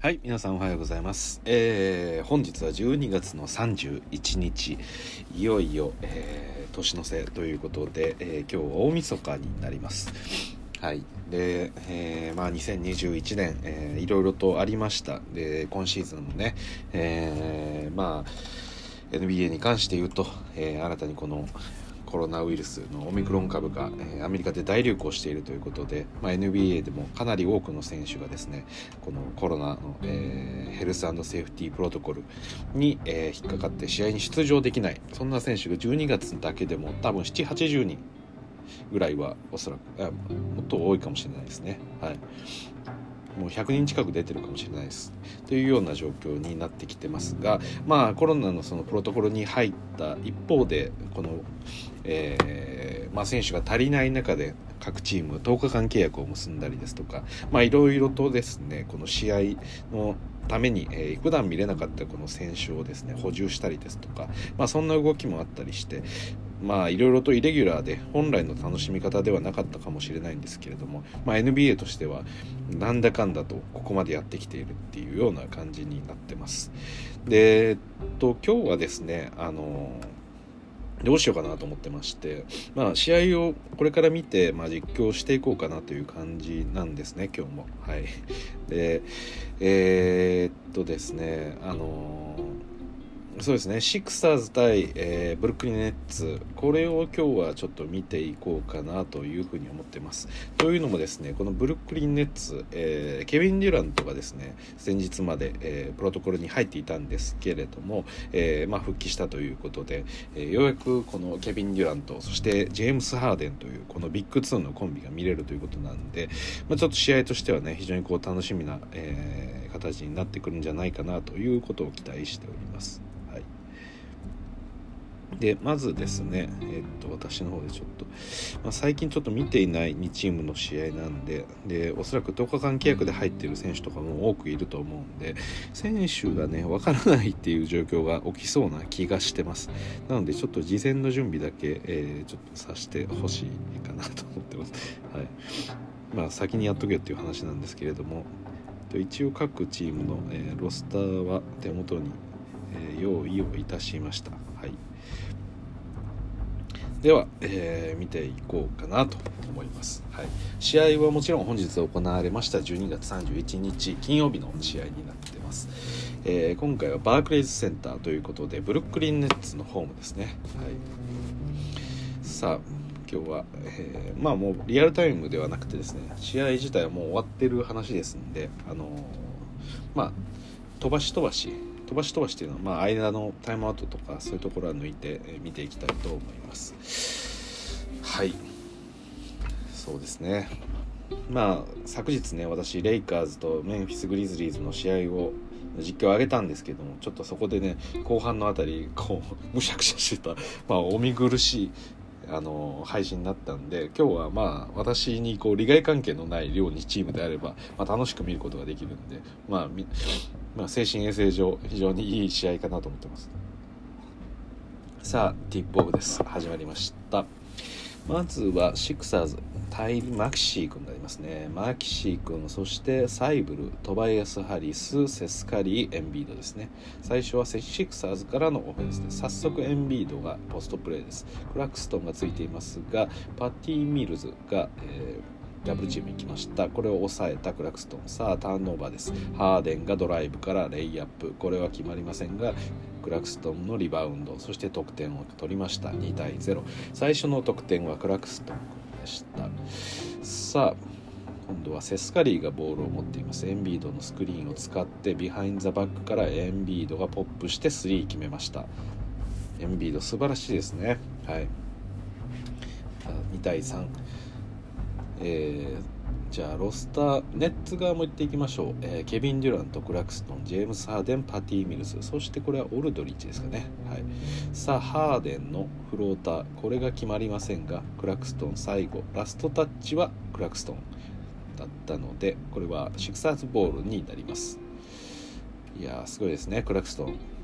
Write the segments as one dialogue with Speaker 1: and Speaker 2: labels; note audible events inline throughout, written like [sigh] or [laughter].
Speaker 1: はい皆さんおはようございます、えー本日は12月の31日。いよいよ、えー年の瀬ということで、えー今日は大晦日になります。はいで、えーまあ2021年、えーいろいろとありました。で今シーズンもね、えーまあ NBA に関して言うと、えー新たにこのコロナウイルスのオミクロン株が、えアメリカで大流行しているということで、まあ、NBA でもかなり多くの選手がですねこのコロナの、えーヘルスセーフティープロトコルに、えー引っかかって試合に出場できないそんな選手が12月だけでも多分780人ぐらいはおそらくもっと多いかもしれないですね。はいもう100人近く出てるかもしれないです。というような状況になってきてますがまあコロナのそのプロトコルに入った一方でこの、えーまあ、選手が足りない中で各チーム10日間契約を結んだりですとかいろいろとですねこの試合のために、えー普段見れなかったこの選手をですね補充したりですとか、まあ、そんな動きもあったりしてまあいろいろとイレギュラーで本来の楽しみ方ではなかったかもしれないんですけれども、まあ、NBA としてはなんだかんだとここまでやってきているっていうような感じになってます。で、えっと、今日はですねあのどうしようかなと思ってまして、まあ、試合をこれから見て、まあ、実況していこうかなという感じなんですね今日も。はい、でえーっとですねあのそうですね。シクサーズ対、えーブルックリン・ネッツ。これを今日はちょっと見ていこうかなというふうに思ってます。というのもですねこのブルックリン・ネッツ、えーケビン・デュラントがですね先日まで、えープロトコルに入っていたんですけれども、えまあ、復帰したということで、えようやくこのケビン・デュラントそしてジェームス・ハーデンというこのビッグ2のコンビが見れるということなんで、まあ、ちょっと試合としてはね非常にこう楽しみな、え形になってくるんじゃないかなということを期待しております。でまずですね、えっと私の方でちょっと、まあ、最近ちょっと見ていない2チームの試合なんででおそらく10日間契約で入っている選手とかも多くいると思うんで選手がね分からないっていう状況が起きそうな気がしてます。なのでちょっと事前の準備だけ、えーちょっとさせてほしいかなと思ってます。はい。まあ先にやっとけよっていう話なんですけれども一応各チームの、えーロスターは手元に、えー用意をいたしました。では、えー見ていこうかなと思います、はい、試合はもちろん本日行われました。12月31日金曜日の試合になってます、えー今回はバークレイズセンターということでブルックリン・ネッツのホームですね、はい、さあ今日は、えーまあもうリアルタイムではなくてですね試合自体はもう終わってる話ですんであのまあ飛ばし飛ばし飛ばし飛ばしっていうのは、まあ、間のタイムアウトとかそういうところは抜いてえ見ていきたいと思います。はい。そうですね。まあ昨日ね私レイカーズとメンフィス・グリズリーズの試合を実況を上げたんですけどもちょっとそこでね後半のあたりこう [laughs] むしゃくしゃしてた、まあ、お見苦しいあの配信になったんで今日はまあ私にこう利害関係のない両2チームであれば、まあ、楽しく見ることができるんで、まあみまあ、精神衛生上非常にいい試合かなと思ってます。さあティップオフです。始まりました。まずはシクサーズタイリース・マキシー君がありますね。マキシー君そしてサイブルトバイアス・ハリスセスカリーエンビードですね。最初はセシクサーズからのオフェンスで早速エンビードがポストプレーです。クラクストンがついていますがパティ・ミルズが、えーダブルチーム行きました。これを抑えたクラクストンさあターンオーバーです。ハーデンがドライブからレイアップ。これは決まりませんがクラクストンのリバウンド。そして得点を取りました。2対0最初の得点はクラクストンでした。さあ今度はセスカリーがボールを持っています。エンビードのスクリーンを使ってビハインザバックからエンビードがポップして3決めました。エンビード素晴らしいですね。はい。2対3えーじゃあロスターネッツ側も行っていきましょう、えーケビン・デュラントクラクストンジェームス・ハーデンパティ・ミルズそしてこれはオルドリッチですかね、はい、さあハーデンのフローター。これが決まりませんがクラクストン最後ラストタッチはクラクストンだったのでこれはシクサーズボールになります。いやーすごいですねクラクストン。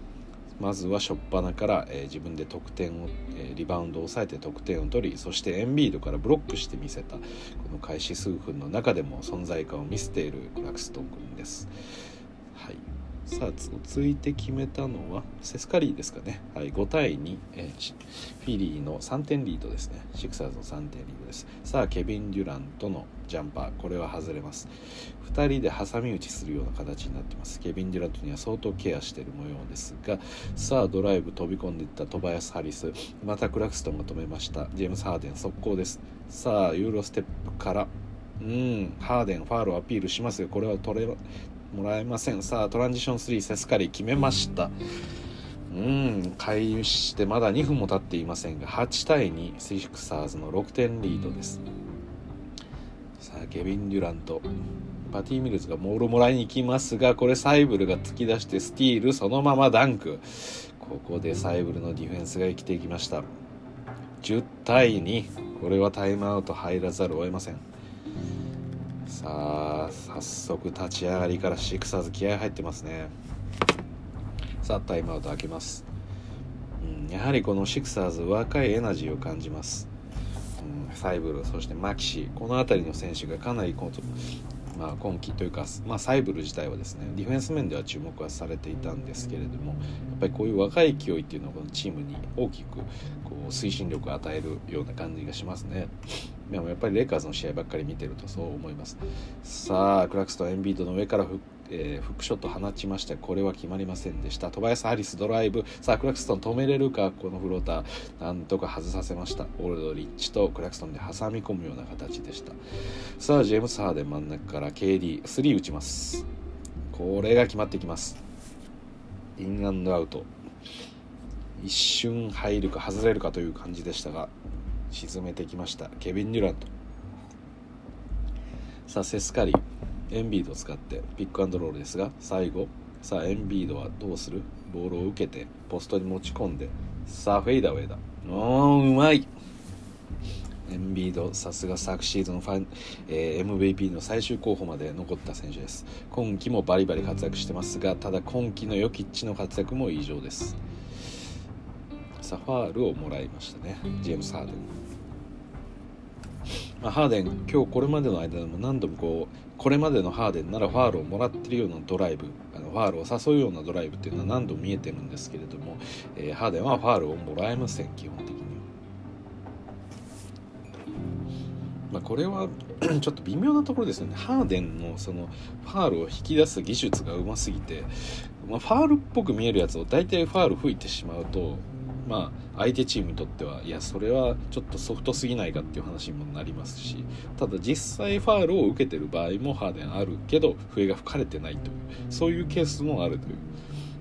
Speaker 1: まずは初っ端から、えー自分で得点を、えーリバウンドを抑えて得点を取りそしてエンビードからブロックしてみせたこの開始数分の中でも存在感を見せているクラクストン君です。はい。さあ続いて決めたのはセスカリーですかね、はい、5対2、えー、フィリーの3点リードですね。シクサーズの3点リードです。さあケビン・デュラントのジャンパーこれは外れます。2人で挟み撃ちするような形になってます。ケビン・デュラントには相当ケアしている模様ですがさあドライブ飛び込んでいったトバヤス・ハリス。またクラクストンが止めました。ジェームス・ハーデン速攻です。さあユーロステップから。うん。ハーデンファールをアピールしますがこれは取ってもらえません。さあトランジション3セスカリ決めました。うん。開始してまだ2分も経っていませんが8対2シクサーズの6点リードです。さあケビン・デュラント。パティ・ミルズがボールもらいに行きますがこれサイブルが突き出してスティールそのままダンク。ここでサイブルのディフェンスが生きていきました。10対2これはタイムアウト入らざるを得ません。さあ早速立ち上がりからシクサーズ気合入ってますね。さあタイムアウト開けます、うん、やはりこのシクサーズ若いエナジーを感じます、サイブルそしてマキシこの辺りの選手がかなりまあ、今季というか、まあ、サイブル自体はですねディフェンス面では注目はされていたんですけれどもやっぱりこういう若い勢いっていうのはこのチームに大きくこう推進力を与えるような感じがしますね。でもやっぱりレイカーズの試合ばっかり見てるとそう思います。さあクラクストエンビードの上からフッえー、フックショット放ちましたこれは決まりませんでした。トバヤス・ハリスドライブ。さあクラクストン止めれるかこのフローターなんとか外させました。オールドリッチとクラクストンで挟み込むような形でした。さあジェームス・ハーデン真ん中から KD3 打ちます。これが決まってきます。インアンドアウト一瞬入るか外れるかという感じでしたが沈めてきました。ケビン・デュラント。さあセスカリエンビードを使ってピックアンドロールですが最後さあエンビードはどうする？ボールを受けてポストに持ち込んでさあフェイダーウェイだ。おーうまい。エンビードさすが昨シーズンファン、えー、MVP の最終候補まで残った選手です。今季もバリバリ活躍してますがただ今季のヨキッチの活躍も異常です。さあファールをもらいましたね。ジェームス・ハーデン。まあ、ハーデン今日これまでの間でも何度もこうこれまでのハーデンならファールをもらってるようなドライブあのファールを誘うようなドライブっていうのは何度も見えてるんですけれども、えー、ハーデンはファールをもらえません基本的には。まあ、これは [clears throat] ちょっと微妙なところですよねハーデンのそのファールを引き出す技術がうますぎて、まあ、ファールっぽく見えるやつを大体ファール吹いてしまうとまあ、相手チームにとってはいやそれはちょっとソフトすぎないかっていう話にもなりますしただ実際ファールを受けてる場合もハーデンあるけど笛が吹かれてないというそういうケースもあるという。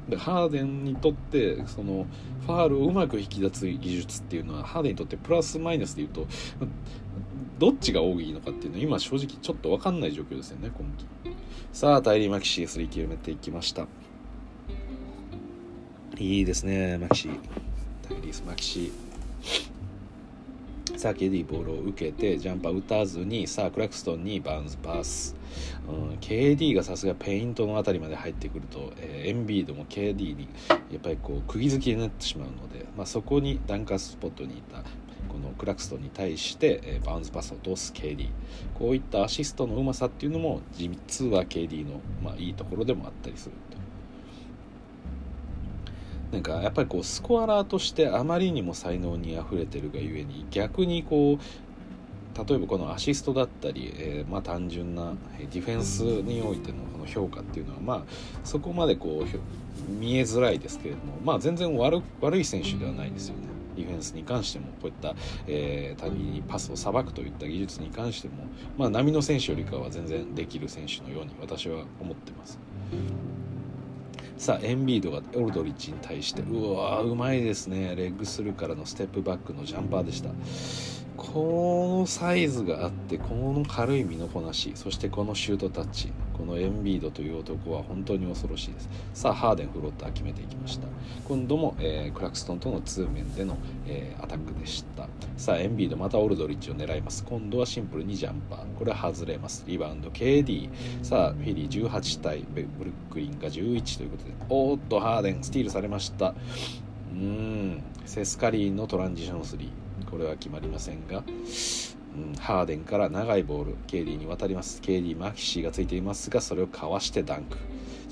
Speaker 1: でハーデンにとってそのファールをうまく引き出す技術っていうのはハーデンにとってプラスマイナスでいうとどっちが多いのかっていうのは今正直ちょっと分かんない状況ですよね今季さあタイリー・マキシー3決めていきました。いいですねマキシー。タイリス・マキシさあ KD ボールを受けてジャンパー打たずにさあクラクストンにバウンズパス、うん、KD がさすがペイントの辺りまで入ってくると、えー、エンビードも KD にやっぱりこう釘付けになってしまうので、まあ、そこにダンカースポットにいたこのクラクストンに対して、えー、バウンズパスを通す KD こういったアシストのうまさっていうのも実は KD の、まあ、いいところでもあったりする。なんかやっぱりこうスコアラーとしてあまりにも才能にあふれてるがゆえに逆にこう例えばこのアシストだったり、えー、まあ単純なディフェンスにおいてのこの評価っていうのはまあそこまでこう見えづらいですけれどもまあ全然悪悪い選手ではないですよね。ディフェンスに関してもこういった、えー、他人にパスをさばくといった技術に関しても、まあ、波の選手よりかは全然できる選手のように私は思ってます。さあエンビードがオルドリッチに対してうわうまいですね。レッグスルーからのステップバックのジャンパーでした。このサイズがあってこの軽い身のこなしそしてこのシュートタッチこのエンビードという男は本当に恐ろしいです。さあハーデンフロッター決めていきました。今度も、えー、クラクストンとの通面での、えー、アタックでした。さあエンビードまたオルドリッチを狙います。今度はシンプルにジャンパー。これは外れます。リバウンド KD さあフィリー18対ブルックリンが11ということでおーっとハーデンスティールされました。うんセスカリーのトランジション3これは決まりませんがうん、ハーデンから長いボール KD に渡ります。KD マキシーがついていますがそれをかわしてダンク。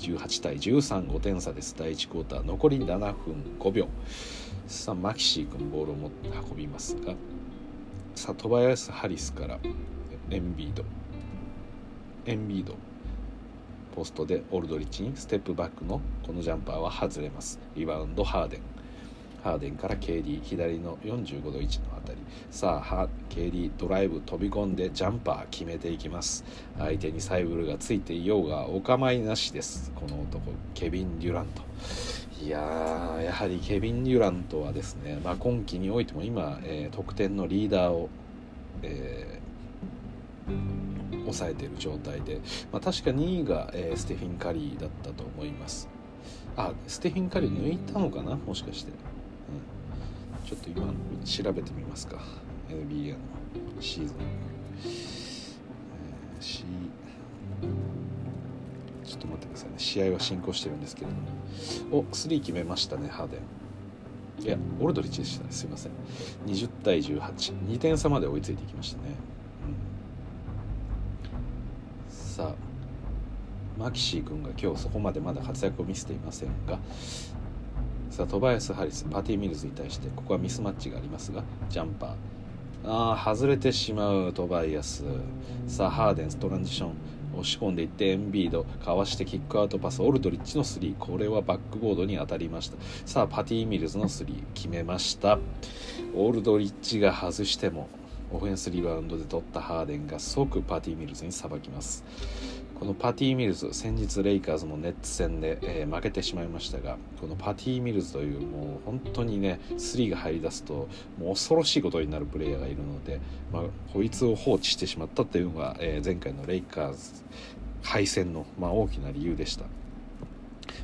Speaker 1: 18対135点差です。第1クォーター残り7分5秒。さあマキシー君ボールを持って運びますがさあトバヤス・ハリスからエンビード。エンビード。ポストでオルドリッチにステップバックのこのジャンパーは外れます。リバウンドハーデン。ハーデンから KD 左の45度位置のあたり。さあ KD ドライブ飛び込んでジャンパー決めていきます。相手にサイブルがついていようがお構いなしです。この男ケビン・デュラント。いややはりケビン・デュラントはですね、まあ、今季においても今、えー、得点のリーダーを、えー、抑えている状態で、まあ、確か2位が、えー、ステフィン・カリーだったと思います。あステフィン・カリー抜いたのかな？もしかして。ちょっと今調べてみますか。NBA のシーズン、えー、C ちょっと待ってくださいね。試合は進行してるんですけれども。お3決めましたねハーデン。いやオルドリッチでしたね。すいません。20対182点差まで追いついていきましたね、うん、さあマキシー君が今日そこまでまだ活躍を見せていませんが。さあトバヤス・ハリスパティ・ミルズに対してここはミスマッチがありますがジャンパー。ああ外れてしまうトバイアス。さあハーデントランジション。押し込んでいってエンビード。かわしてキックアウトパスオルドリッチの3これはバックボードに当たりました。さあパティ・ミルズの3決めました。オルドリッチが外してもオフェンスリバウンドで取ったハーデンが即パティ・ミルズにさばきます。このパティ・ミルズ先日レイカーズのネッツ戦で、えー、負けてしまいましたがこのパティ・ミルズというもう本当にね3が入り出すともう恐ろしいことになるプレイヤーがいるので、まあ、こいつを放置してしまったというのが、えー、前回のレイカーズ敗戦の、まあ、大きな理由でした。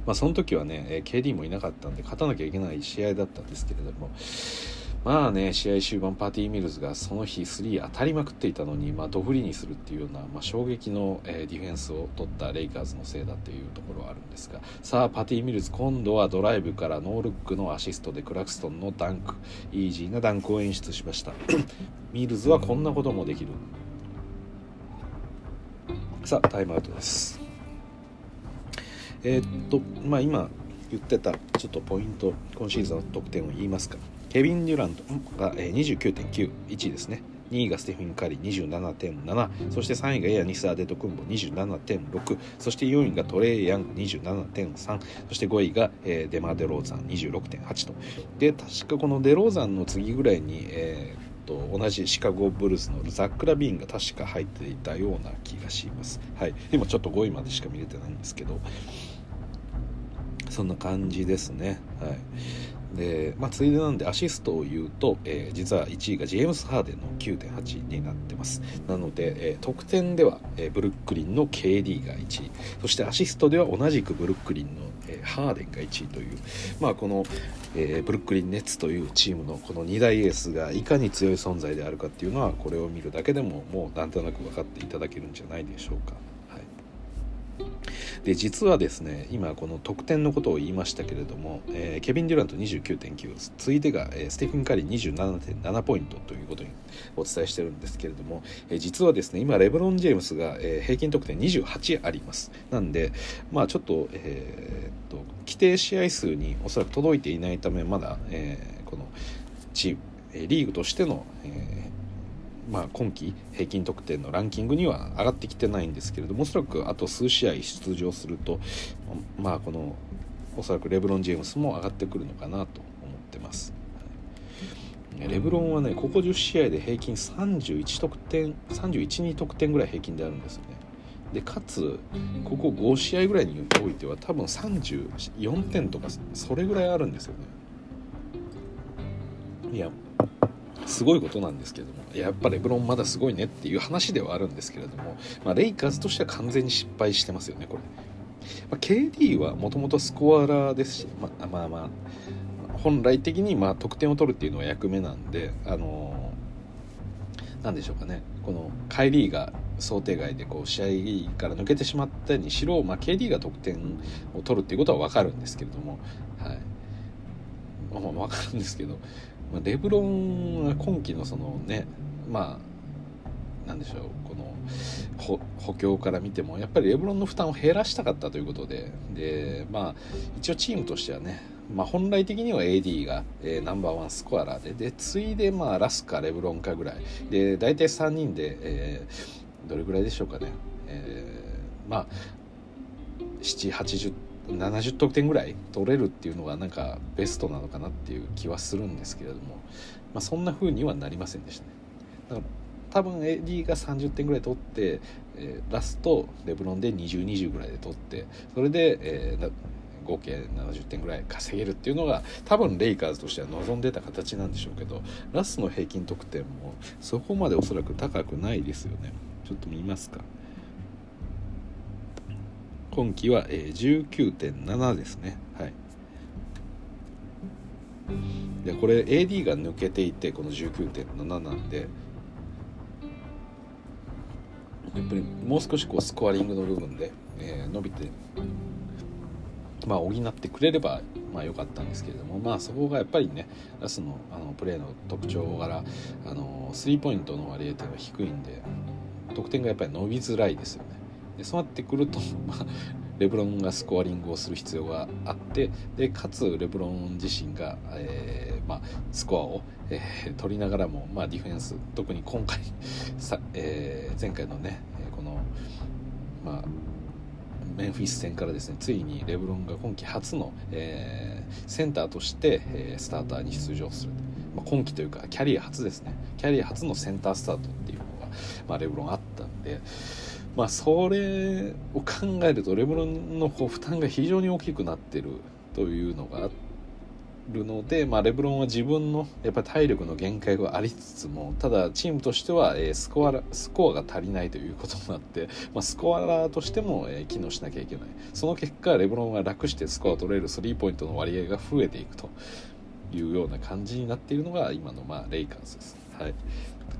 Speaker 1: まあ、その時はね KD もいなかったんで勝たなきゃいけない試合だったんですけれどもまあね試合終盤パーティー・ミルズがその日3当たりまくっていたのに、まあ、ドフリーにするっていうような、まあ、衝撃の、えー、ディフェンスを取ったレイカーズのせいだというところはあるんですがさあパティ・ミルズ今度はドライブからノールックのアシストでクラクストンのダンク。イージーなダンクを演出しました。[coughs] ミルズはこんなこともできる。さあタイムアウトです。えー、っとまあ今言ってたちょっとポイント今シーズンの得点を言いますか。ケビン・デュラントが29.91位ですね。2位がステフィン・カリー27.7そして3位がエアニス・アデト・クンボ27.6そして4位がトレイ・ヤング27.3そして5位が、デマ・デローザン26.8と。で確かこのデローザンの次ぐらいに、えーと同じシカゴブルースのザック・ラビーンが確か入っていたような気がします。はい、今ちょっと5位までしか見れてないんですけど。そんな感じですね。はい。で、まあ、ついでなんでアシストを言うと、えー、実は1位がジェームス・ハーデンの9.8になってます。なので、えー、得点では、えー、ブルックリンの KD が1位。そしてアシストでは同じくブルックリンの、えー、ハーデンが1位という、まあ、この、えー、ブルックリン・ネッツというチームのこの2大エースがいかに強い存在であるかっていうのはこれを見るだけでももうなんとなく分かっていただけるんじゃないでしょうか。で実はですね今この得点のことを言いましたけれども、えー、ケビン・デュラント29.9ついでが、えー、ステフィン・カリー27.7ポイントということにお伝えしてるんですけれども、えー、実はですね今レブロン・ジェームスが、えー、平均得点28あります。なんでまあちょっと,、えー、と規定試合数におそらく届いていないためまだ、えー、このチームリーグとしての、えーまあ、今季平均得点のランキングには上がってきてないんですけれどもおそらくあと数試合出場すると、まあ、このおそらくレブロン・ジェームスも上がってくるのかなと思ってます。レブロンはねここ10試合で平均31得点312得点ぐらい平均であるんですよね。でかつここ5試合ぐらいにおいては多分34点とかそれぐらいあるんですよね。いやすごいことなんですけれどもやっぱレブロンまだすごいねっていう話ではあるんですけれども、まあ、レイカーズとしては完全に失敗してますよねこれ、まあ、KD はもともとスコアラーですし、まあ、まあまあ本来的にまあ得点を取るっていうのは役目なんであのー、なんでしょうかね。このカイリーが想定外でこう試合から抜けてしまったにしろ、まあ、KD が得点を取るっていうことは分かるんですけれども、はい。まあ、分かるんですけどまあ、レブロンは今季のそのねまあなんでしょうこの補強から見てもやっぱりレブロンの負担を減らしたかったということでで、まあ、一応チームとしてはねまあ、本来的には AD が、えー、ナンバーワンスコアラーでで次いでまあラスかレブロンかぐらい。で大体3人で、えー、どれぐらいでしょうかね、えー、まあ780 70得点ぐらい取れるっていうのがなんかベストなのかなっていう気はするんですけれども、まあ、そんな風にはなりませんでしたね。だから多分 AD が30点ぐらい取って、えー、ラストレブロンで2020ぐらいで取ってそれで、えー、合計70点ぐらい稼げるっていうのが多分レイカーズとしては望んでた形なんでしょうけどラスの平均得点もそこまでおそらく高くないですよね。ちょっと見ますか。今季は、えー、19.7ですねはいでこれ AD が抜けていてこの19.7なんでやっぱりもう少しこうスコアリングの部分で、えー、伸びてまあ補ってくれればまあ良かったんですけれどもまあそこがやっぱりねラスのあのプレーの特徴柄あのスリーポイントの割合というのが低いんで得点がやっぱり伸びづらいですよね。でそうなってくると、[laughs] まあ、レブロンがスコアリングをする必要があってでかつレブロン自身が、えーまあ、スコアを、えー、取りながらも、まあ、ディフェンス特に今回 [laughs] さ、えー、前回のねこの、まあ、メンフィス戦からですねついにレブロンが今季初の、えー、センターとして、えー、スターターに出場する、まあ、今季というかキャリア初ですねキャリア初のセンタースタートっていうのが、まあ、レブロンあったんで。まあ、それを考えるとレブロンのこう負担が非常に大きくなってるというのがあるので、まあ、レブロンは自分のやっぱり体力の限界がありつつもただチームとしては、え、スコアスコアが足りないということになって、[laughs] まあ、スコアラーとしても、え、機能しなきゃいけないその結果レブロンは楽してスコアを取れるスリーポイントの割合が増えていくというような感じになっているのが今の、まあ、レイカーズです。はい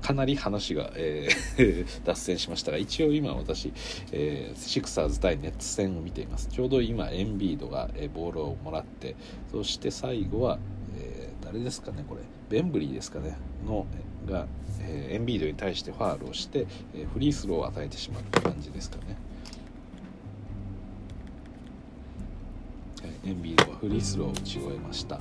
Speaker 1: かなり話が、えー、[laughs] 脱線しましたが一応今私、えー、シクサーズ対ネッツ戦を見ています。ちょうど今エンビードが、えー、ボールをもらってそして最後は、えー、誰ですかねこれ。ベンブリーですかね。のが、えー、エンビードに対してファールをして、えー、フリースローを与えてしまった感じですかね。エンビードはフリースローを打ち終えました。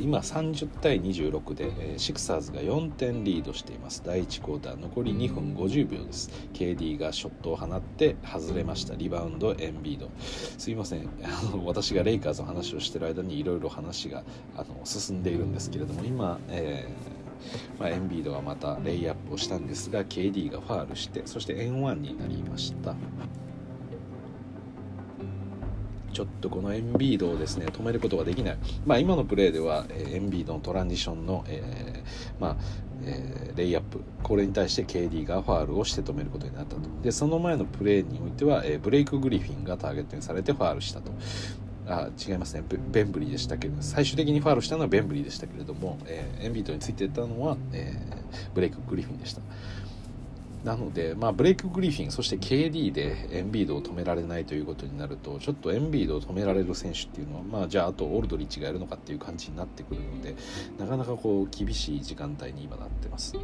Speaker 1: 今30対26でシクサーズが4点リードしています。第1クォーター残り2分50秒です。KD がショットを放って外れました。リバウンドエンビード。すいません。あの私がレイカーズの話をしている間にいろいろ話があの進んでいるんですけれども今、えーまあ、エンビードがまたレイアップをしたんですが KD がファールしてそして N1 になりました。ちょっとこのエンビードをですね止めることができない、まあ、今のプレーでは、えー、エンビードのトランジションの、えー、まあえー、レイアップ。これに対して KD がファールをして止めることになったと。でその前のプレーにおいては、えー、ブレイク・グリフィンがターゲットにされてファールしたと。あ違いますね。ベンブリーでしたけど最終的にファールしたのはベンブリーでしたけれども、えー、エンビードについてたのは、えー、ブレイク・グリフィンでした。なので、まあ、ブレイク・グリフィンそして KD でエンビードを止められないということになるとちょっとエンビードを止められる選手っていうのは、まあ、じゃああとオールドリッチがやるのかっていう感じになってくるのでなかなかこう厳しい時間帯に今なってます。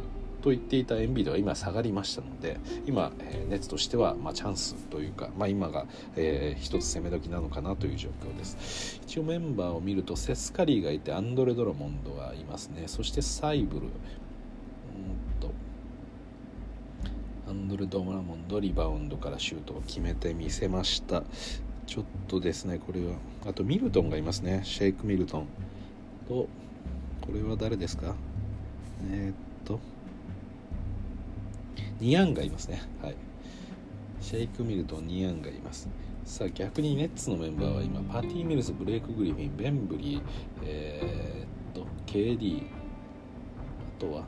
Speaker 1: と言っていたエンビードが今下がりましたので今、えー、ネッツとしては、まあ、チャンスというか、まあ、今が、えー、一つ攻め時なのかなという状況です。一応メンバーを見るとセスカリーがいてアンドレ・ドラモンドがいますね。そしてサイブル。アンドル・ドマラモンドリバウンドからシュートを決めてみせました。ちょっとですねこれは。あとミルトンがいますね。シェイク・ミルトン。とこれは誰ですか？えー、っと。ニアンがいますね。はい。シェイク・ミルトンニアンがいます。さあ逆にネッツのメンバーは今パティ・ミルズブレイク・グリフィンベンブリーえー、っと KD あとは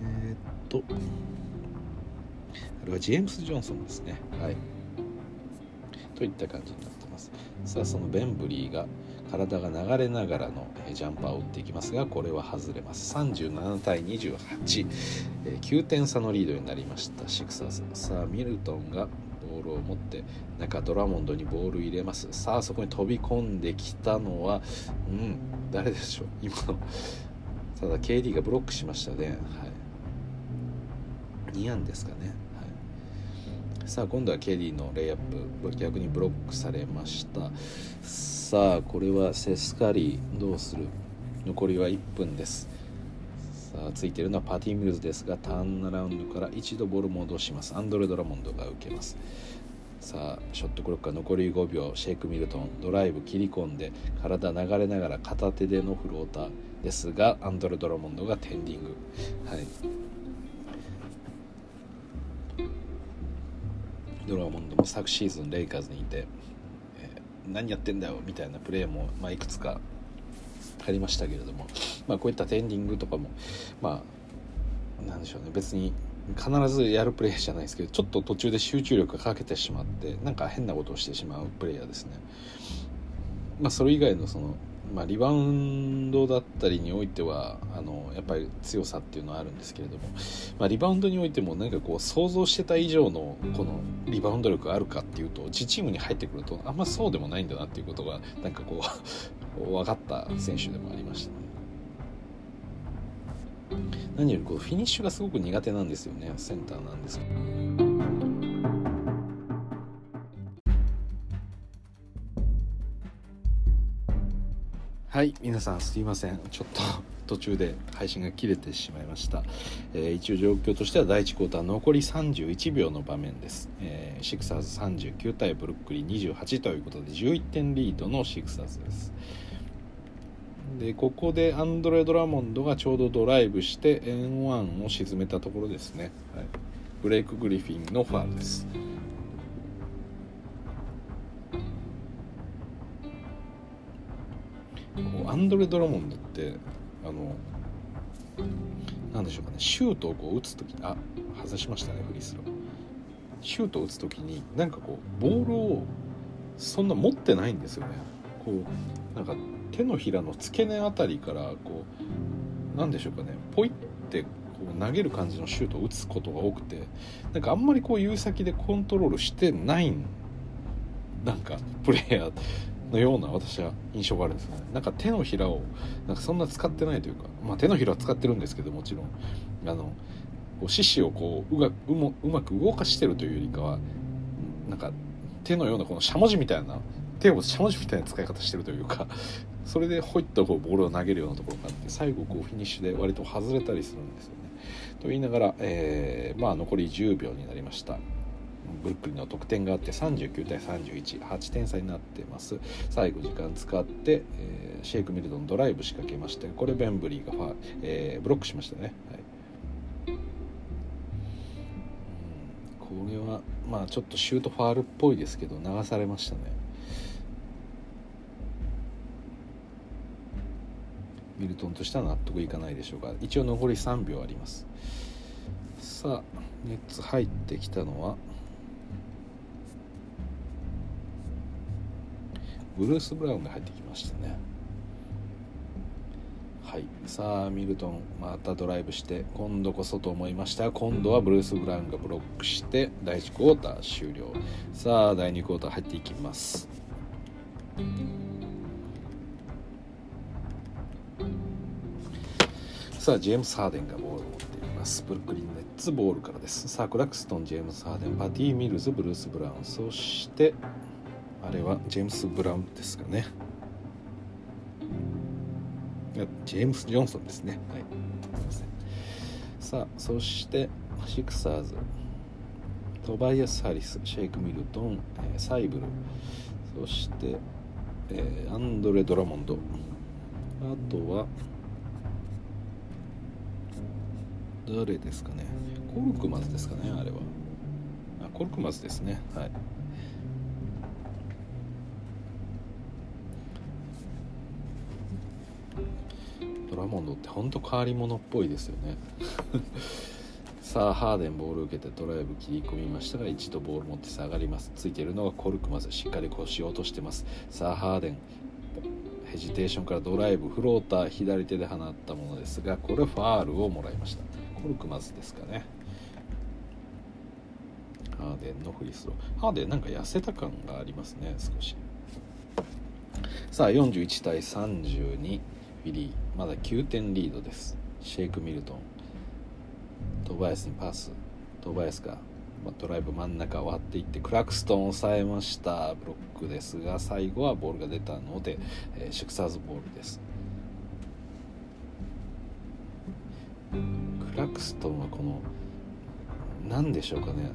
Speaker 1: えー、っと、あれはジェームス・ジョンソンですね。はい。といった感じになってます。さあ、そのベンブリーが体が流れながらのジャンパーを打っていきますが、これは外れます。37対28、9点差のリードになりました、シクサーズ。さあ、ミルトンがボールを持って中ドラモンドにボール入れますさあそこに飛び込んできたのはうん誰でしょう？今のただ KD がブロックしましたね、はい、2案ですかね、はい、さあ今度は KD のレイアップ逆にブロックされました。さあこれはセスカリーどうする？残りは1分です。さあついているのはパティ・ミルズですがターンアラウンドから一度ボール戻します。アンドレ・ドラモンドが受けます。さあショットクロックは残り5秒。シェイク・ミルトンドライブ切り込んで体流れながら片手でのフローターですがアンドレ・ドラモンドがテンディング。はい。ドラモンドも昨シーズンレイカーズにいて、えー、何やってんだよみたいなプレーも、まあ、いくつかありましたけれども、まあ、こういったテンディングとかもまあなんでしょうね別に必ずやるプレーじゃないですけどちょっと途中で集中力がかけてしまってなんか変なことをしてしまうプレイヤーですね。まあ、それ以外のそのまあ、リバウンドだったりにおいてはあのやっぱり強さっていうのはあるんですけれども、まあ、リバウンドにおいても何かこう想像してた以上のこのリバウンド力があるかっていうと自チームに入ってくるとあんまそうでもないんだなっていうことがなんかこう [laughs] 分かった選手でもありましたね。何よりこうフィニッシュがすごく苦手なんですよねセンターなんですけど。はい皆さんすいません。ちょっと [laughs] 途中で配信が切れてしまいました、えー、一応状況としては第1クォーター残り31秒の場面です、えー、シクサーズ39対ブルックリン28ということで11点リードのシクサーズです。でここでアンドレ・ドラモンドがちょうどドライブして N1 を沈めたところですね、はい、ブレイク・グリフィンのファウルです。ンドレ・ドラモンドってあのなんでしょうかねシュートをこう打つ時あ外しましたねフリースロー。シュートを打つ時になんかこうボールをそんな持ってないんですよね。こうなんか手のひらの付け根あたりからこうなんでしょうかねポイってこう投げる感じのシュートを打つことが多くてなんかあんまりこう指先でコントロールしてないなんかプレイヤー。のような私は印象があるんですねなんか手のひらをなんかそんな使ってないというか、まあ、手のひらは使ってるんですけどもちろんあのこう獅子をこううがうもうまく動かしてるというよりかはなんか手のようなこのしゃもじみたいな手をしゃもじみたいな使い方してるというかそれでほいっとこうボールを投げるようなところがあって最後こうフィニッシュで割と外れたりするんですよね。と言いながら、えー、まあ残り10秒になりました。ブルックリンの得点があって39対318点差になってます。最後時間使って、えー、シェイク・ミルドンドライブ仕掛けましてこれベンブリーがファ、えー、ブロックしましたね、はい、これはまあちょっとシュートファールっぽいですけど流されましたね。ミルトンとしては納得いかないでしょうか。一応残り3秒あります。さあネッツ入ってきたのはブルース・ブラウンが入ってきましたね。はい。さあミルトンまたドライブして今度こそと思いました。今度はブルース・ブラウンがブロックして第1クォーター終了。さあ第2クォーター入っていきます。さあジェームス・ハーデンがボールを持っています。ブルックリンネッツボールからです。さあクラクストンジェームス・ハーデンパティ・ミルズブルース・ブラウン。そしてあれはジェームス・ブラウンですかね。ジェームス・ジョンソンですね。はい。さあそしてシクサーズ。トバイアス・ハリスシェイク・ミルトン、えー、サイブル。そして、えー、アンドレ・ドラモンド。あとは誰ですかね。コルクマズですかねあれは。あコルクマズですね。はい。ラモンドって本当変わり者っぽいですよね。[laughs] さあハーデンボール受けてドライブ切り込みましたが一度ボール持って下がります。ついているのがコルクまずしっかり腰を落としてます。さあハーデンヘジテーションからドライブフローター左手で放ったものですがこれファールをもらいました。コルクマズですかね。ハーデンのフリースロー。ハーデンなんか痩せた感がありますね少し。さあ41対32フィリーまだ9点リードです。シェイク・ミルトン。トバヤスにパス。トバヤスがドライブ真ん中を割っていってクラクストンを抑えました。ブロックですが最後はボールが出たので、えー、シクサーズボールです。クラクストンはこの何でしょうかね。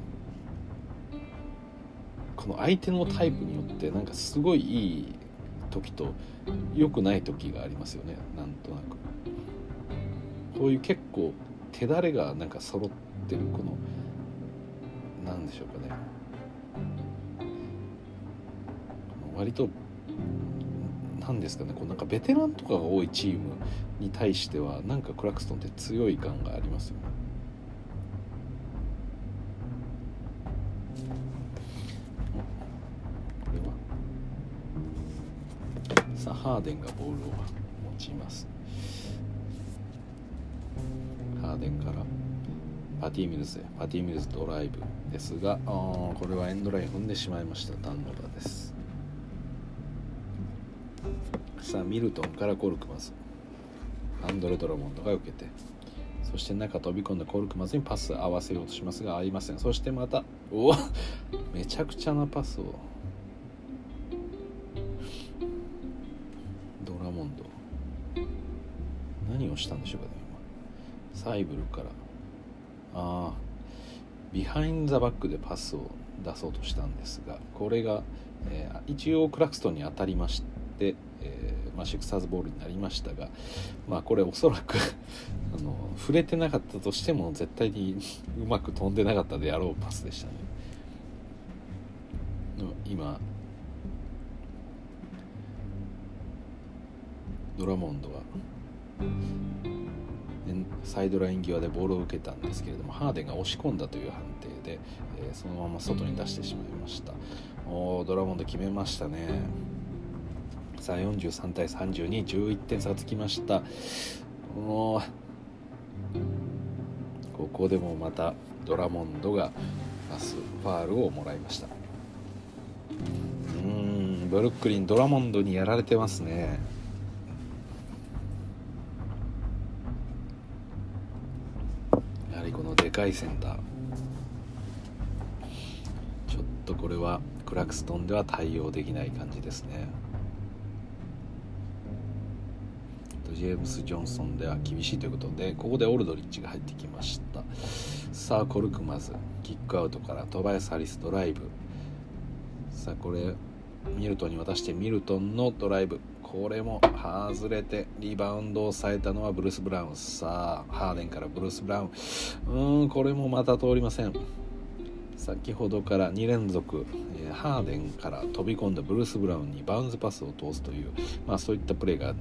Speaker 1: この相手のタイプによってなんかすごいいい時と良くない時がありますよね。なんとなく。こういう結構手だれがなんか揃ってるこの何でしょうかね。割と何ですかね。こうなんかベテランとかが多いチームに対してはなんかクラクストンって強い感がありますよね。これはさあハーデンがボールを持ちます。ハーデンから。パティミルズへ。パティミルズドライブですがあこれはエンドライン踏んでしまいました。ターンオーバーです。さあミルトンからコルクマズアンドレ・ドラモンドが受けて。そして中飛び込んでコルクマズにパス合わせようとしますが合いません。そしてまたおおめちゃくちゃなパスを。をしたんでしょうかね今。サイブルから。ああビハインザバックでパスを出そうとしたんですがこれが、えー、一応クラクストンに当たりまして、えー、まあ、シクサーズボールになりましたが、まあ、これおそらく [laughs] あの触れてなかったとしても絶対にうまく飛んでなかったであろうパスでしたね。今ドラモンドはサイドライン際でボールを受けたんですけれどもハーデンが押し込んだという判定で、えー、そのまま外に出してしまいました。おドラゴンド決めましたね。さあ43対3211点差がつきました。おここでもまたドラモンドがパスファールをもらいました。うんブルックリンドラモンドにやられてますね。でかいセンターちょっとこれはクラクストンでは対応できない感じですね。ジェームス・ジョンソンでは厳しいということでここでオルドリッチが入ってきました。さあコルクマズキックアウトからトバヤス・ハリスドライブ。さあこれミルトンに渡してミルトンのドライブ。これも外れてリバウンドを抑えたのはブルース・ブラウン。さあハーデンからブルース・ブラウン。うんこれもまた通りません。先ほどから2連続、えー、ハーデンから飛び込んだブルース・ブラウンにバウンズパスを通すという、まあ、そういったプレーが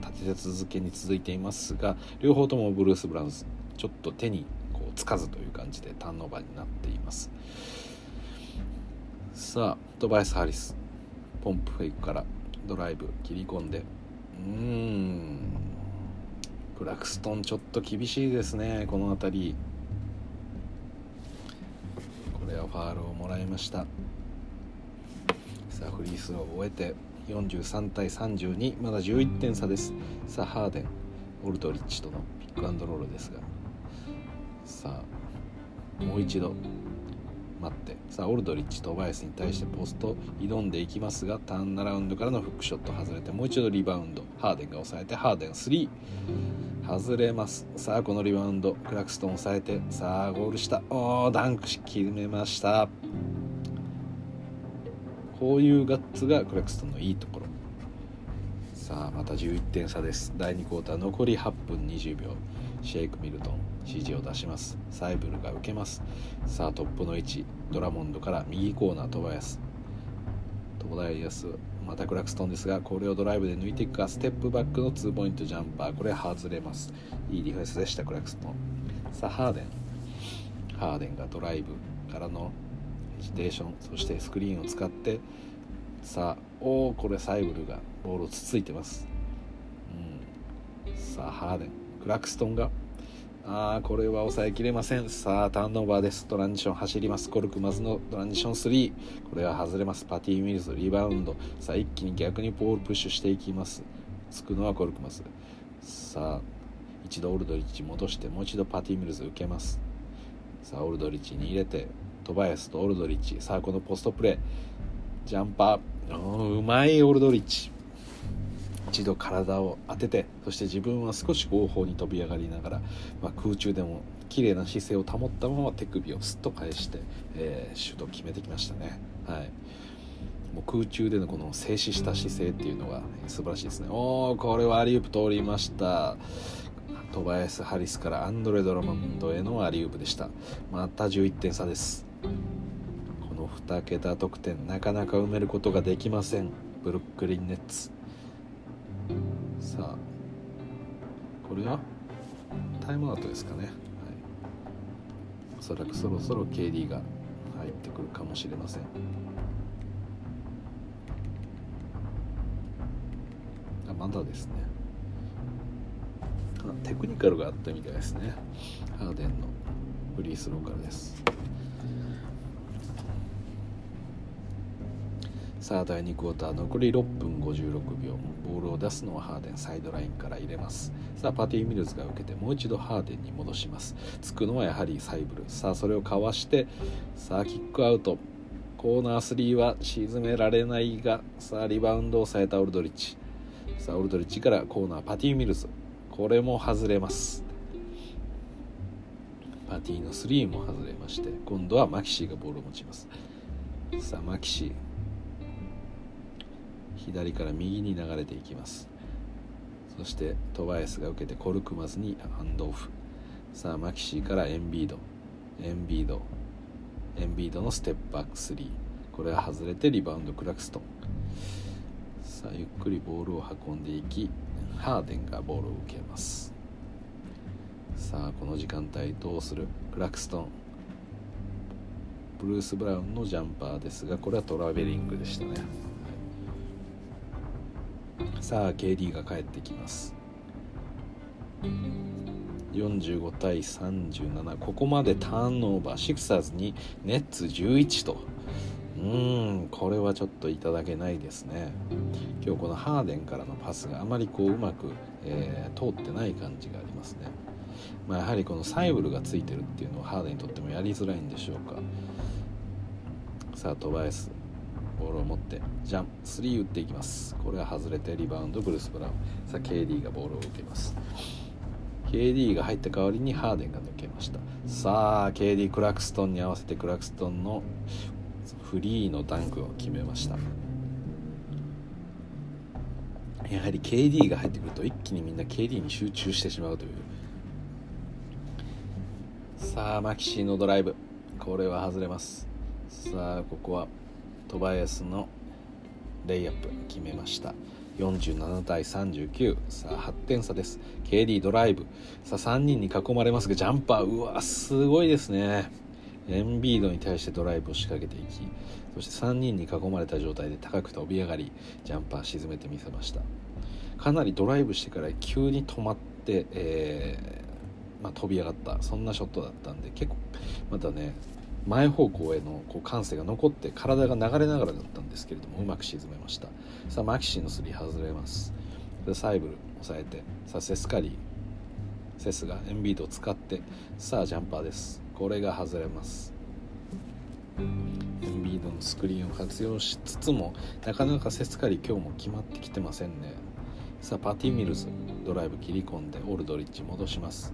Speaker 1: 立て続けに続いていますが両方ともブルース・ブラウンちょっと手にこうつかずという感じでターンオーバーになっています。さあトバイス・ハリスポンプフェイクから。ドライブ切り込んで。うん。クラクストンちょっと厳しいですねこの辺り。これはファールをもらいました。さあフリースローを終えて43対32まだ11点差です。さあハーデンオルトリッチとのピックアンドロールですが。さあもう一度。待って。さあオルドリッチとバイスに対してポスト挑んでいきますがターンアラウンドからのフックショット外れてもう一度リバウンド。ハーデンが抑えてハーデン3外れます。さあこのリバウンド。クラクストン抑えてさあゴールしたおーダンクし決めました。こういうガッツがクラクストンのいいところ。さあまた11点差です。第2クォーター残り8分20秒。シェイク・ミルトン。指示を出します。サイブルが受けます。さあトップの位置。ドラモンドから右コーナートバヤス。トバヤスまたクラクストンですがこれをドライブで抜いていくか。ステップバックのツーポイントジャンパー。これ外れます。いいディフェンスでしたクラクストン。さあハーデン。ハーデンがドライブからのジテーションそしてスクリーンを使って。さあおおこれサイブルがボールをつついてます、うん、さあハーデン。クラクストンがあーこれは抑えきれません。さあターンオーバーです。トランジション走ります。コルクマズのトランジション3これは外れます。パティ・ミルズリバウンド。さあ一気に逆にボールプッシュしていきます。つくのはコルクマズ。さあ一度オルドリッチ戻してもう一度パティ・ミルズ受けます。さあオルドリッチに入れてトバヤスとオルドリッチ。さあこのポストプレージャンパーうまいオルドリッチ。一度体を当ててそして自分は少し後方に飛び上がりながら、まあ、空中でも綺麗な姿勢を保ったまま手首をすっと返して、えー、シュートを決めてきましたね。はい。もう空中でのこの静止した姿勢っていうのが素晴らしいですね。おおこれはアリウープ通りました。トバヤス・ハリスからアンドレ・ドラマンドへのアリウープでした。また11点差です。この2桁得点なかなか埋めることができません。ブルックリン・ネッツ。さあこれはタイムアウトですかね、はい、おそらくそろそろ KD が入ってくるかもしれません。あまだですね。テクニカルがあったみたいですね。ハーデンのフリースローからです。さあ第2クォーター残り6分56秒。ボールを出すのはハーデン。サイドラインから入れます。さあパティ・ミルズが受けてもう一度ハーデンに戻します。つくのはやはりサイブル。さあそれをかわしてさあキックアウト。コーナー3は沈められないがさあリバウンドを抑えたオルドリッチ。さあオルドリッチからコーナーパティ・ミルズ。これも外れます。パティの3も外れまして今度はマキシーがボールを持ちます。さあマキシー。左から右に流れていきます。そしてトバヤスが受けてコルクマズにハンドオフ。さあマキシーからエンビード。エンビード。エンビードのステップバック3これは外れてリバウンドクラクストンさあゆっくりボールを運んでいきハーデンがボールを受けます。さあこの時間帯どうする？クラクストン。ブルース・ブラウンのジャンパーですがこれはトラベリングでしたね。さあ KD が帰ってきます。45対37ここまでターンオーバー。シクサーズにネッツ11と。うーんこれはちょっといただけないですね。今日このハーデンからのパスがあまりこううまく、えー、通ってない感じがありますね、まあ、やはりこのサイブルがついてるっていうのはハーデンにとってもやりづらいんでしょうか。さあトバエス。ボールを持ってジャンプ3打っていきます。これは外れてリバウンドブルース・ブラウン。さあ KD がボールを受けます。KD が入った代わりにハーデンが抜けました。さあ KD クラクストンに合わせてクラクストンのフリーのダンクを決めました。やはり KD が入ってくると一気にみんな KD に集中してしまうという。さあマキシーのドライブ。これは外れます。さあここはトバヤスのレイアップ決めました。47対39さあ8点差です。KD ドライブ。さあ3人に囲まれますがジャンパー。うわすごいですね。エンビードに対してドライブを仕掛けていきそして3人に囲まれた状態で高く飛び上がりジャンパー沈めてみせました。かなりドライブしてから急に止まって、えー、まあ、飛び上がった。そんなショットだったんで結構またね前方向へのこう感性が残って体が流れながらだったんですけれどもうまく沈めました。さあマキシーの3外れます。でサイブル抑えてさあセスカリー。セスがエンビードを使ってさあジャンパーです。これが外れます。エンビードのスクリーンを活用しつつもなかなかセスカリー今日も決まってきてませんね。さあパティ・ミルズドライブ切り込んでオルドリッチ戻します。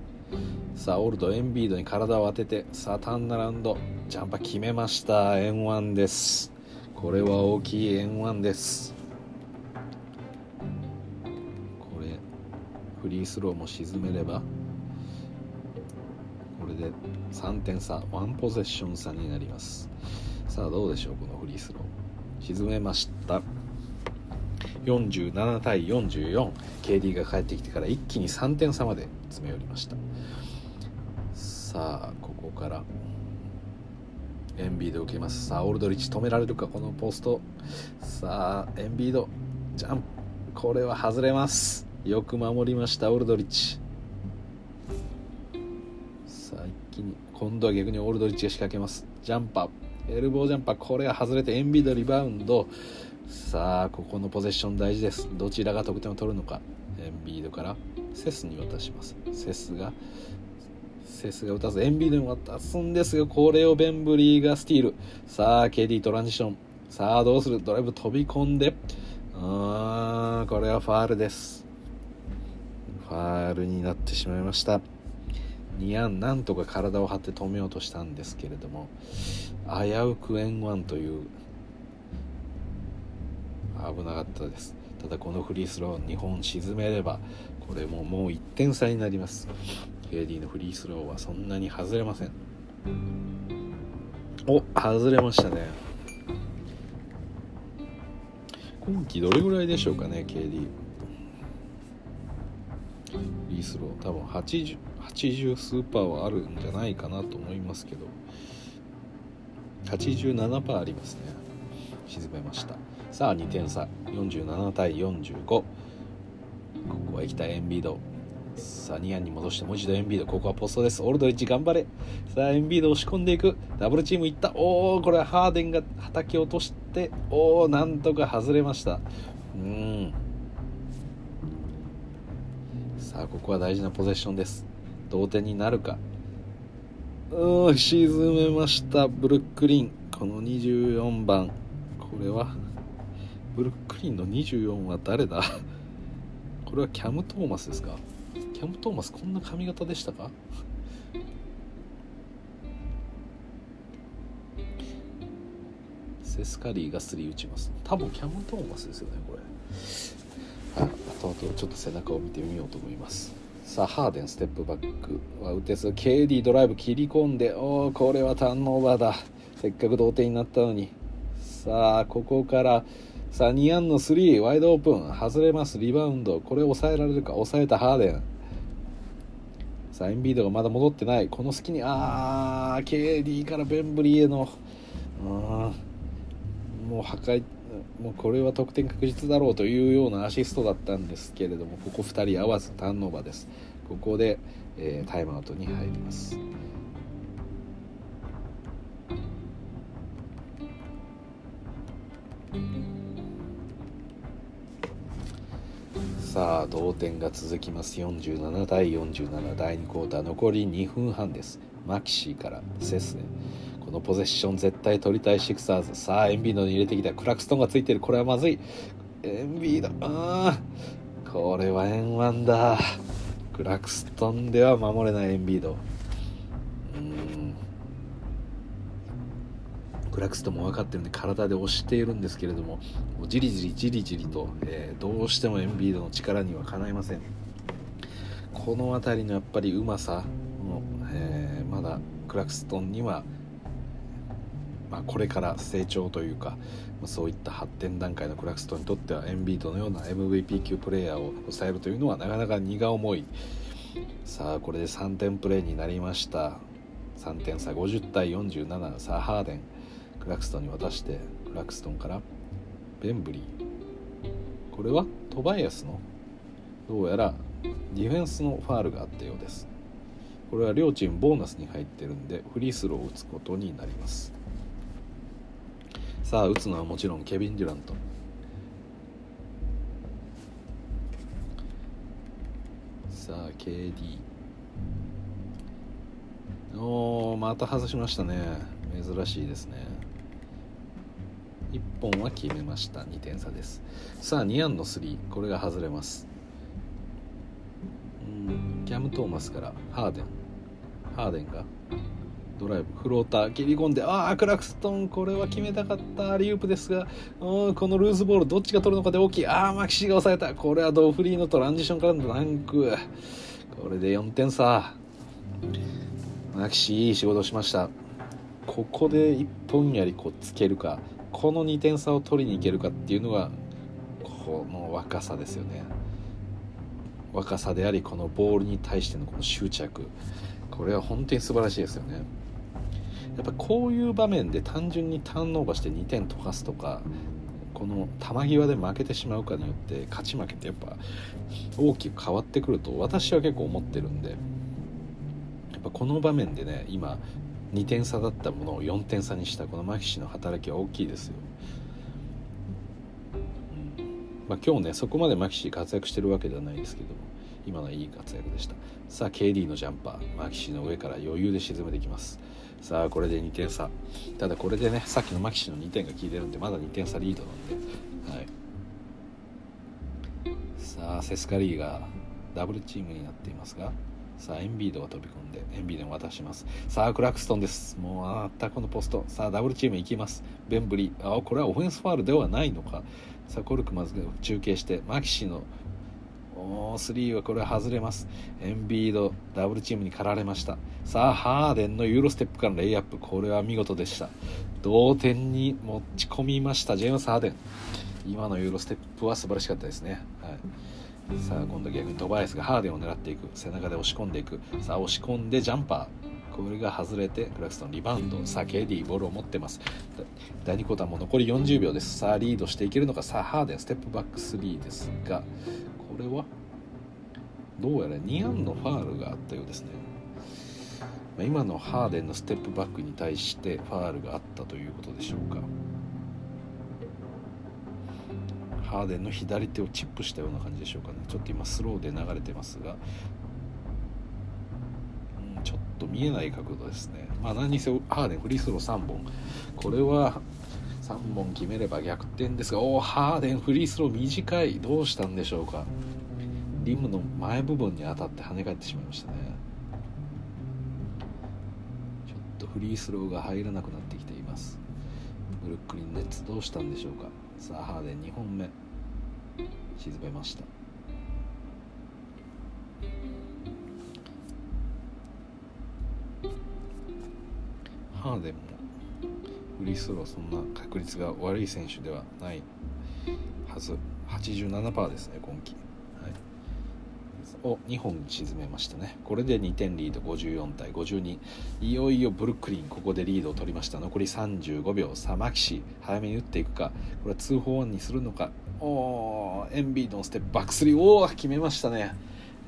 Speaker 1: さあオールドエンビードに体を当ててさあターンナラウンドジャンパー決めました。円1です。これは大きい円1です。これフリースローも沈めればこれで3点差1ポゼッション差になります。さあどうでしょうこのフリースロー。沈めました。47対 44KD が帰ってきてから一気に3点差まで詰め寄りました。さあここから。エンビード受けます。さあオールドリッチ止められるか？このポスト。さあエンビード。ジャンプ。これは外れます。よく守りましたオールドリッチ。さあ一気に。今度は逆にオールドリッチが仕掛けます。ジャンパー。エルボージャンパー。これが外れてエンビードリバウンド。さあここのポゼッション大事です。どちらが得点を取るのか。エンビードからセスに渡します。セスがスが打たずエンビードに渡すんですがこれをベンブリーがスティール。さあ KD トランジション。さあどうする？ドライブ飛び込んで。あーんこれはファールです。ファールになってしまいました。ニアンなんとか体を張って止めようとしたんですけれども。危うく円ワンという。危なかったです。ただこのフリースロー2本沈めればこれももう1点差になります。KD のフリースローはそんなに外れません。お外れましたね。今季どれぐらいでしょうかね KD フリースロー。多分 80, 80スーパーはあるんじゃないかなと思いますけど。87%ありますね。沈めました。さあ2点差。47対45ここは行きたいエンビードさあニアンに戻してもう一度エンビードここはポストです。オールドリッチ頑張れ。さあエンビード押し込んでいく。ダブルチームいった。おおこれはハーデンが叩き落としておおなんとか外れました。うん。さあここは大事なポゼッションです。同点になるか。うん沈めました。ブルックリン。この24番。これはブルックリンの24は誰だ？[laughs] これはキャム・トーマスですか？キャム・トーマスこんな髪型でしたか？セスカリーが3打ちます。多分キャム・トーマスですよねこれ。はいあとあとちょっと背中を見てみようと思います。さあハーデンステップバックは打てず。KD ドライブ切り込んで。おおこれはターンオーバーだ。せっかく同点になったのに。さあここから。さあ2アンの3ワイドオープン。外れます。リバウンド。これ抑えられるか？抑えたハーデン。さあエンビードがまだ戻ってない。この隙にあー KD からベンブリーへの。うん。もう破壊もうこれは得点確実だろうというようなアシストだったんですけれどもここ2人合わずターンオーバーです。ここで、えー、タイムアウトに入ります。さあ同点が続きます。47対47第2クォーター残り2分半です。マキシーからセスネこのポゼッション絶対取りたいシクサーズ。さあエンビードに入れてきた。クラクストンがついてる。これはまずい。エンビード。あー。これは円ンだ。クラクストンでは守れないエンビードうんクラクストも分かってるんで体で押しているんですけれどももうじりじりじりじりと、えー、どうしてもエンビードの力にはかないません。この辺りのやっぱりうまさの、えー、まだクラクストンには、まあ、これから成長というかそういった発展段階のクラクストンにとってはエンビードのような MVP 級プレーヤーを抑えるというのはなかなか荷が重い。さあこれで3点プレーになりました。3点差50対47さあハーデン。ラクストンに渡してクラクストンからベンブリー。これはトバイアスのどうやらディフェンスのファールがあったようです。これは両チームボーナスに入ってるんでフリースローを打つことになります。さあ打つのはもちろんケビン・デュラント。さあ KD おーまた外しましたね。珍しいですね。1本は決めました。2点差です。さあ2アンの3これが外れます。うんキャム・トーマスから。ハーデン。ハーデンが。ドライブ。フローター切り込んで。ああクラクストン。これは決めたかった。リウープですが。このルーズボールどっちが取るのかで大きい。ああマキシーが抑えた。これはドーフリーのトランジションからのダンク。これで4点差。マキシいい仕事しました。ここで一本やりこうつけるか。この2点差を取りにいけるかっていうのがこの若さですよね。若さでありこのボールに対してのこの執着。これは本当に素晴らしいですよね。やっぱこういう場面で単純にターンオーバーして2点溶かすとかこの球際で負けてしまうかによって勝ち負けってやっぱ大きく変わってくると私は結構思ってるんでやっぱこの場面でね今2点差だったものを4点差にしたこのマキシの働きは大きいですよ、まあ、今日ねそこまでマキシ活躍してるわけではないですけど今のいい活躍でした。さあ KD のジャンパーマキシの上から余裕で沈めてきます。さあこれで2点差。ただこれでねさっきのマキシの2点が効いてるんでまだ2点差リードなんで、はい、さあセスカリーがダブルチームになっていますが。さあエンビードが飛び込んでエンビードに渡します。さあクラクストンです。もうあったこのポスト。さあダブルチーム行きます。ベンブリあこれはオフェンスファールではないのか。さあコルクまず中継してマキシのおー3はこれは外れます。エンビードダブルチームに駆られました。さあハーデンのユーロステップからレイアップ。これは見事でした。同点に持ち込みましたジェームス・ハーデン。今のユーロステップは素晴らしかったですね、はい。さあ今度逆にトバイスがハーデンを狙っていく。背中で押し込んでいく。さあ押し込んでジャンパー。これが外れてクラクストンリバウンド。さあ KD ボールを持ってます。第2クォーターも残り40秒です。さあリードしていけるのか。さあハーデンステップバック3ですがこれはどうやら2案のファールがあったようですね。今のハーデンのステップバックに対してファールがあったということでしょうか。ハーデンの左手をチップしたような感じでしょうかね。ちょっと今スローで流れてますが、うん、ちょっと見えない角度ですね。まあ何にせハーデンフリースロー3本。これは3本決めれば逆転ですがおおハーデンフリースロー短い。どうしたんでしょうか。リムの前部分に当たって跳ね返ってしまいましたね。ちょっとフリースローが入らなくなってきています。ブルックリン・ネッツどうしたんでしょうか。さあハーデン2本目。沈めましたハーデンもフリースローそんな確率が悪い選手ではないはず。87%ですね今季、はい、を2本沈めましたね。これで2点リード54対52いよいよブルックリンここでリードを取りました。残り35秒。さあマキシ早めに打っていくか。これは2 4 1にするのか。エンビードのステップバック3おお決めましたね。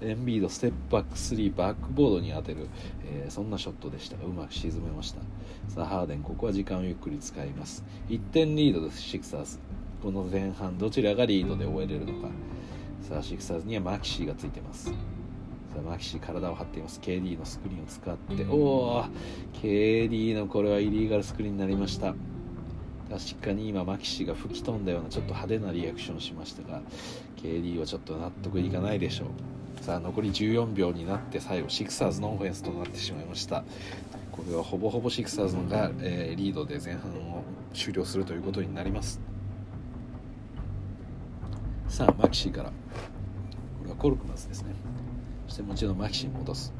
Speaker 1: エンビードステップバック3バックボードに当てる、えー、そんなショットでしたがうまく沈めました。さあハーデンここは時間をゆっくり使います。1点リードですシクサーズ。この前半どちらがリードで終えれるのか。さあシクサーズにはマキシーがついてます。さあマキシー体を張っています。KD のスクリーンを使っておお KD のこれはイリーガルスクリーンになりました。確かに今マキシが吹き飛んだようなちょっと派手なリアクションしましたが KD はちょっと納得いかないでしょう。さあ残り14秒になって最後シクサーズのオフェンスとなってしまいました。これはほぼほぼシクサーズが、えー、リードで前半を終了するということになります。さあマキシーから。これはコルクマスですね。そしてもちろんマキシーに戻す。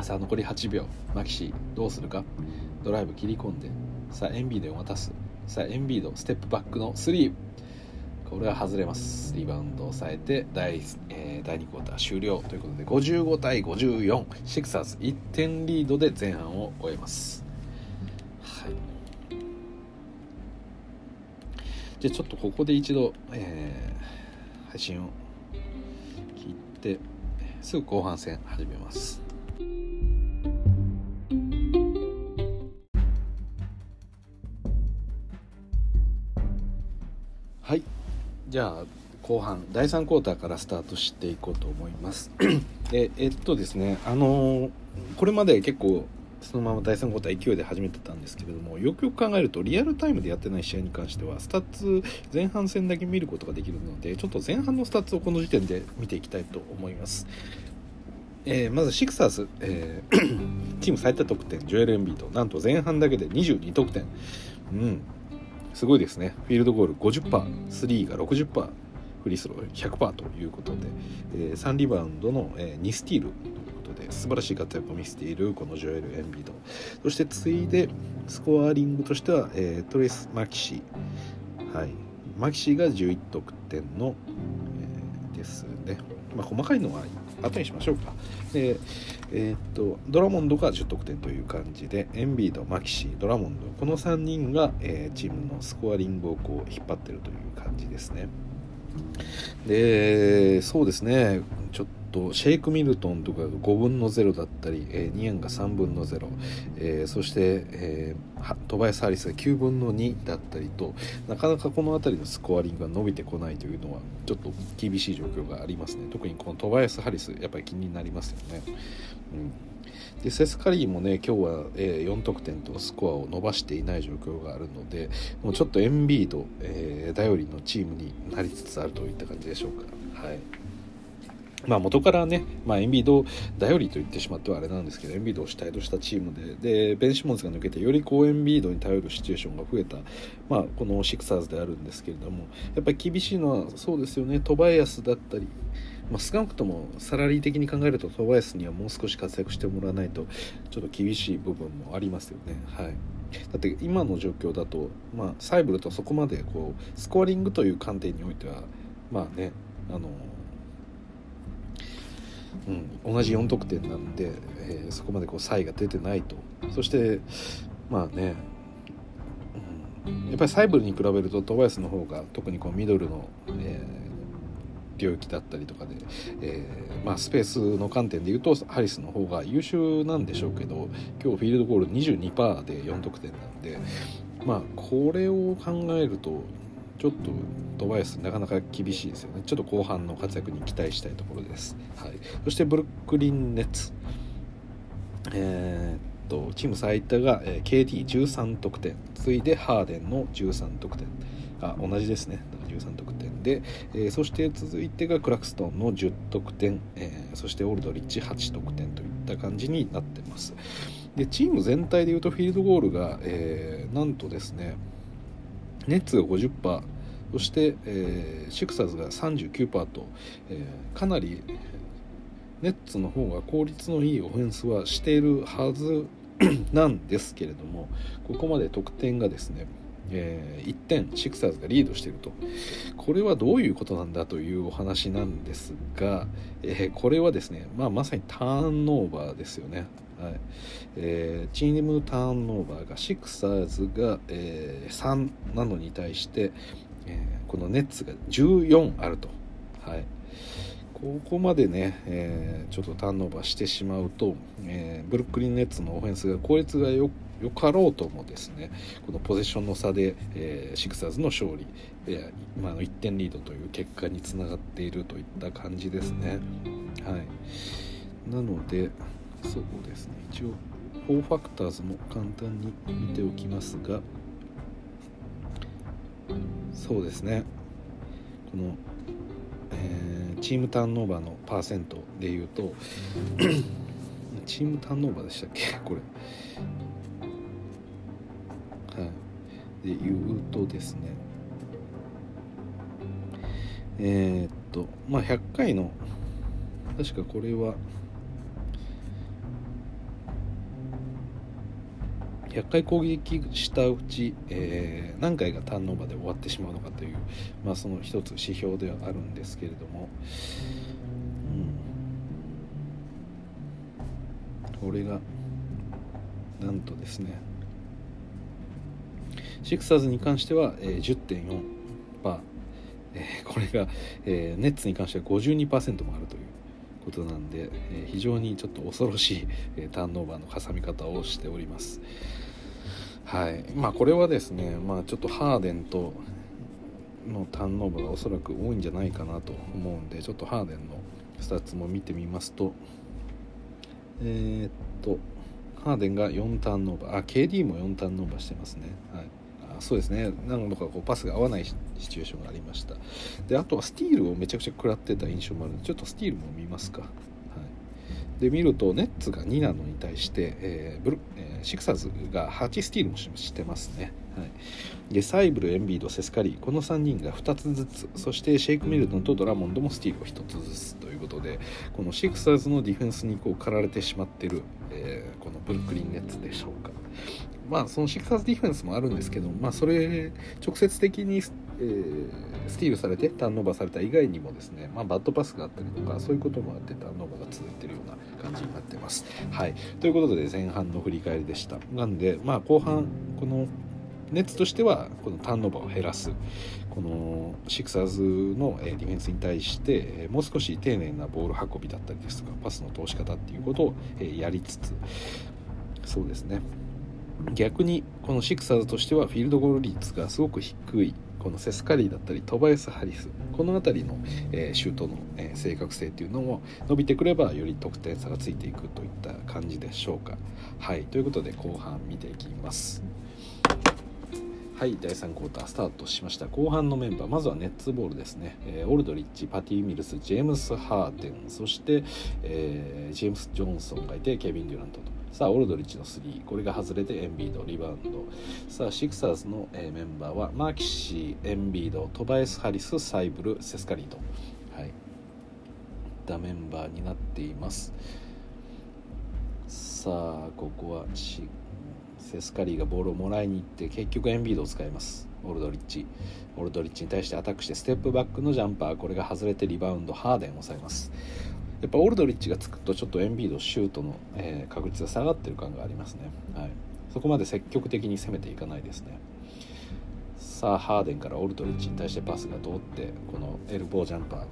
Speaker 1: さあ残り8秒。マキシーどうするか？ドライブ切り込んで。さあエンビードを渡すさあエンビードステップバックの3これは外れます。リバウンドを抑えて第,、えー、第2クォーター終了ということで55対54シクサーズ1点リードで前半を終えます。はい。じゃあちょっとここで一度、えー、配信を切ってすぐ後半戦始めます。じゃあ後半第3クォーターからスタートしていこうと思います。[clears throat] でえっとですねあのー、これまで結構そのまま第3クォーター勢いで始めてたんですけれどもよくよく考えるとリアルタイムでやってない試合に関してはスタッツ前半戦だけ見ることができるのでちょっと前半のスタッツをこの時点で見ていきたいと思います、えー、まずシクサーズ、えー、[clears throat] チーム最多得点ジョエル・エンビードなんと前半だけで22得点。うんすごいですね。フィールドゴール 50%3 が60%フリースロー100%ということで、えー、3リバウンドの、えー、2スティールということで素晴らしい活躍を見せているこのジョエル・エンビード。そして次いでスコアリングとしては、えー、トレス・マキシ。はい。マキシが11得点の、えー、ですね。まあ細かいのは後にしましょうか。でえー、えっとドラモンドが10得点という感じでエンビードマキシードラモンドこの3人が、えー、チームのスコアリングをこう引っ張ってるという感じですね。でそうですね。ちょっとシェイク・ミルトンとかが5分の0だったり、えー、ニアンが3分の0、えー、そして、えー、トバヤス・ハリスが9分の2だったりとなかなかこの辺りのスコアリングが伸びてこないというのはちょっと厳しい状況がありますね。特にこのトバヤス・ハリスやっぱり気になりますよね。うん。でセスカリーもね今日は、えー、4得点とスコアを伸ばしていない状況があるのでもうちょっとエンビード、えー、頼りのチームになりつつあるといった感じでしょうか。はい。まあ元からね、まあ、エンビード頼りと言ってしまってはあれなんですけどエンビードを主体としたチームででベン・シモンズが抜けてよりこうエンビードに頼るシチュエーションが増えた、まあ、このシクサーズであるんですけれどもやっぱり厳しいのはそうですよね。トバヤスだったり、まあ、少なくともサラリー的に考えるとトバヤスにはもう少し活躍してもらわないとちょっと厳しい部分もありますよね。はいだって今の状況だと、まあ、サイブルとそこまでこうスコアリングという観点においてはまあねあのうん、同じ4得点なんで、えー、そこまでこう差異が出てないとそしてまあね、やっぱりサイブルに比べるとトバヤスの方が特にこうミドルの、えー、領域だったりとかで、えー、まあ、スペースの観点でいうとハリスの方が優秀なんでしょうけど今日フィールドゴール22%で4得点なんでまあこれを考えるとちょっとトバヤスなかなか厳しいですよね。ちょっと後半の活躍に期待したいところです、はい、そしてブルックリン・ネッツ。えー、とチーム最多が、KD13 得点。次いでハーデンの13得点。あ同じですね。13得点。で、えー、そして続いてがクラクストンの10得点、えー、そしてオールドリッチ8得点といった感じになってます。でチーム全体でいうとフィールドゴールが、えー、なんとですねネッツが50%そして、えー、シクサーズが39%と、えー、かなりネッツの方が効率のいいオフェンスはしているはずなんですけれどもここまで得点がですね、えー、1点シクサーズがリードしていると。これはどういうことなんだというお話なんですが、えー、これはですね、まあ、まさにターンオーバーですよね。はい。えー、チームターンオーバーがシクサーズが、えー、3なのに対して、えー、このネッツが14あると、はい、ここまでね、えー、ちょっとターンオーバーしてしまうと、えー、ブルックリン・ネッツのオフェンスが効率がよよかろうともですねこのポゼッションの差で、えー、シクサーズの勝利、えー、今の1点リードという結果につながっているといった感じですね。はい、なのでそうですね。一応4ファクターズも簡単に見ておきますがそうですね。この、えー、チームターンオーバーのパーセントでいうと [clears throat] チームターンオーバーでしたっけ？これ。で言うとですね。えー、っとまあ100回の確かこれは100回攻撃したうち、えー、何回がターンオーバーで終わってしまうのかという、まあ、その一つ指標ではあるんですけれども、うん、これがなんとですね。シクサーズに関しては、えー、10.4%、えー、これが、えー、ネッツに関しては52%もあるということなんで、えー、非常にちょっと恐ろしい、えー、ターンオーバーの挟み方をしております。はい。まあこれはですねまあちょっとハーデンとのターンオーバーがおそらく多いんじゃないかなと思うんでちょっとハーデンのスタッツも見てみますとえー、っとハーデンが4ターンオーバー。あ KD も4ターンオーバーしてますね。はい。そうですね。何度かこうパスが合わないシチュエーションがありました。であとはスティールをめちゃくちゃ食らってた印象もあるのでちょっとスティールも見ますか。で見るとネッツが2なのに対して、えーブルえー、シクサーズが8スティールもしてますね、はい、でサイブルエンビードセスカリーこの3人が2つずつそしてシェイク・ミルトンとドラモンドもスティールを1つずつということでこのシクサーズのディフェンスにこう狩られてしまってる、えー、このブルックリン・ネッツでしょうか。まあそのシクサーズディフェンスもあるんですけど、まあ、それ直接的に、えー、スティールされてターンオーバーされた以外にもですね、まあ、バッドパスがあったりとかそういうこともあってターンオーバーが続いてるような感じになってます。はい、ということで前半の振り返りでした。なんで、まあ、後半このネッツとしてはこのターンオーバーを減らすこのシクサーズのディフェンスに対してもう少し丁寧なボール運びだったりですとかパスの通し方っていうことをやりつつそうですね逆にこのシクサーズとしてはフィールドゴール率がすごく低いこのセスカリーだったりトバヤス・ハリスこの辺りの、えー、シュートの、えー、正確性っていうのも伸びてくればより得点差がついていくといった感じでしょうか。はいということで後半見ていきます。はい第3クォータースタートしました後半のメンバーまずはネッツボールですね、えー、オルドリッチパティ・ミルスジェームス・ハーデンそして、えー、ジェームス・ジョンソンがいてケビン・デュラントとさあオルドリッチの3これが外れてエンビードリバウンド。さあシクサーズの、えー、メンバーはマーキシーエンビードトバエス・ハリスサイブルセスカリーと。はい。ったメンバーになっています。さあここはシセスカリーがボールをもらいに行って結局エンビードを使います。オルドリッチ。オルドリッチに対してアタックしてステップバックのジャンパー。これが外れてリバウンドハーデンを抑えます。やっぱオルドリッチがつくとちょっとエンビードシュートの、えー、確率が下がってる感がありますね、はい、そこまで積極的に攻めていかないですね。さあハーデンからオルドリッチに対してパスが通ってこのエルボージャンパー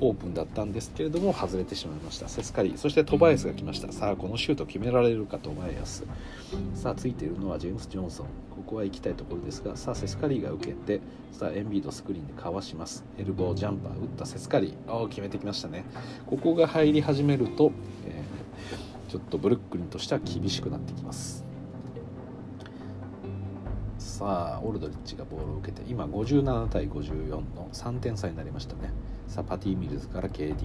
Speaker 1: オープンだったんですけれども外れてしまいました。セスカリー。そしてトバエスが来ました。さあこのシュート決められるかトバエス。さあついているのはジェームス・ジョンソン。ここは行きたいところですがさあセスカリーが受けてさあエンビードスクリーンでかわします。エルボージャンパー打ったセスカリー。お決めてきましたね。ここが入り始めると、えー、ちょっとブルックリンとしては厳しくなってきます。さあオルドリッチがボールを受けて今57対54の3点差になりましたね。さあパティ・ミルズから KD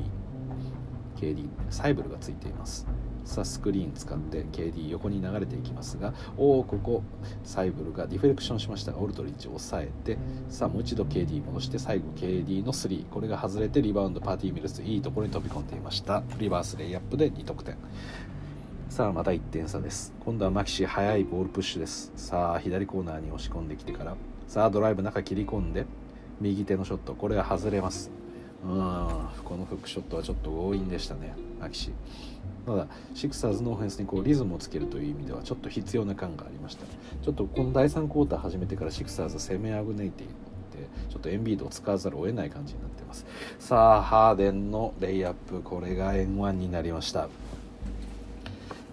Speaker 1: KD サイブルがついています。さあスクリーン使って KD 横に流れていきますがおおここサイブルがディフレクションしましたがオルトリッチを抑えてさあもう一度 KD 戻して最後 KD の3これが外れてリバウンドパーティーミルズいいところに飛び込んでいました。リバースレイアップで2得点。さあまた1点差です。今度はマキシ速いボールプッシュです。さあ左コーナーに押し込んできてからさあドライブ中切り込んで右手のショット。これが外れます。うん。このフックショットはちょっと強引でしたねマキシ。ただシクサーズのオフェンスにこうリズムをつけるという意味ではちょっと必要な感がありましたちょっとこの第3クォーター始めてからシクサーズ攻めあぐねいていってちょっとエンビードを使わざるを得ない感じになってます。さあハーデンのレイアップこれが N1 になりました。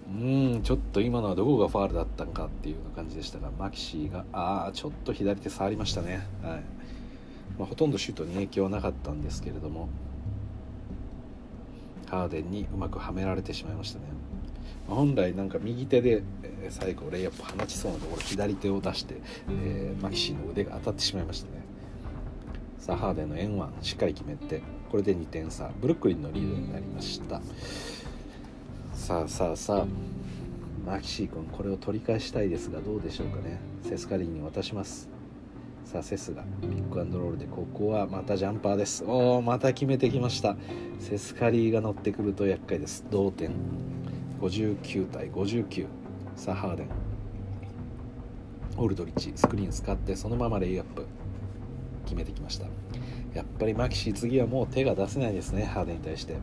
Speaker 1: うんちょっと今のはどこがファールだったんかっていうような感じでしたがマキシーがああちょっと左手触りましたね。はい。まあ、ほとんどシュートに影響はなかったんですけれども。ハーデンにうまくはめられてしまいましたね、ま、本来なんか右手で、最後レイアップ放ちそうなところ左手を出して、えー、マキシーの腕が当たってしまいましたね。さあハーデンの円1しっかり決めてこれで2点差。ブルックリンのリードになりました。さあさあさあマキシー君これを取り返したいですがどうでしょうかね。セスカリーに渡します。さあセスがピックアンドロールでここはまたジャンパーです。おおまた決めてきました。セスカリーが乗ってくると厄介です。同点。59対59さあハーデン。オルドリッチスクリーン使ってそのままレイアップ。決めてきました。やっぱりマキシー次はもう手が出せないですね。ハーデンに対して。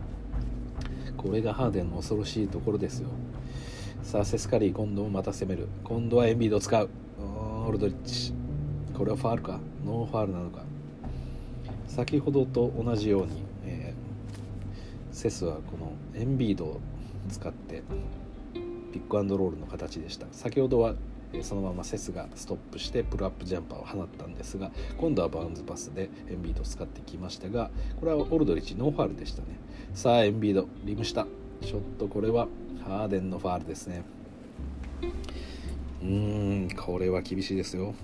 Speaker 1: これがハーデンの恐ろしいところですよ。さあセスカリー今度もまた攻める。今度はエンビードを使う。オルドリッチ。これはファールか？ノーファールなのか？先ほどと同じように、えー、セスはこのエンビードを使ってピックアンドロールの形でした。先ほどはそのままセスがストップしてプルアップジャンパーを放ったんですが今度はバウンズパスでエンビードを使ってきましたがこれはオルドリッチノーファールでしたね。さあエンビードリムした。ちょっとこれはハーデンのファールですね。うーんこれは厳しいですよ。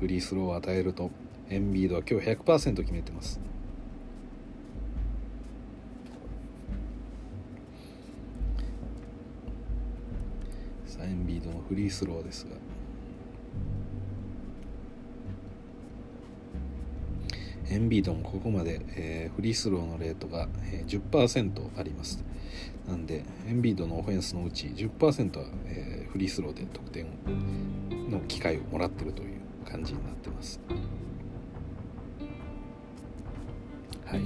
Speaker 1: フリースローを与えるとエンビードは今日100%決めてます。さあエンビードのフリースローですが。エンビードもここまで、えー、フリースローのレートが、えー、10%あります。なんでエンビードのオフェンスのうち10%は、えー、フリースローで得点の機会をもらってるという。感じになってます。はい。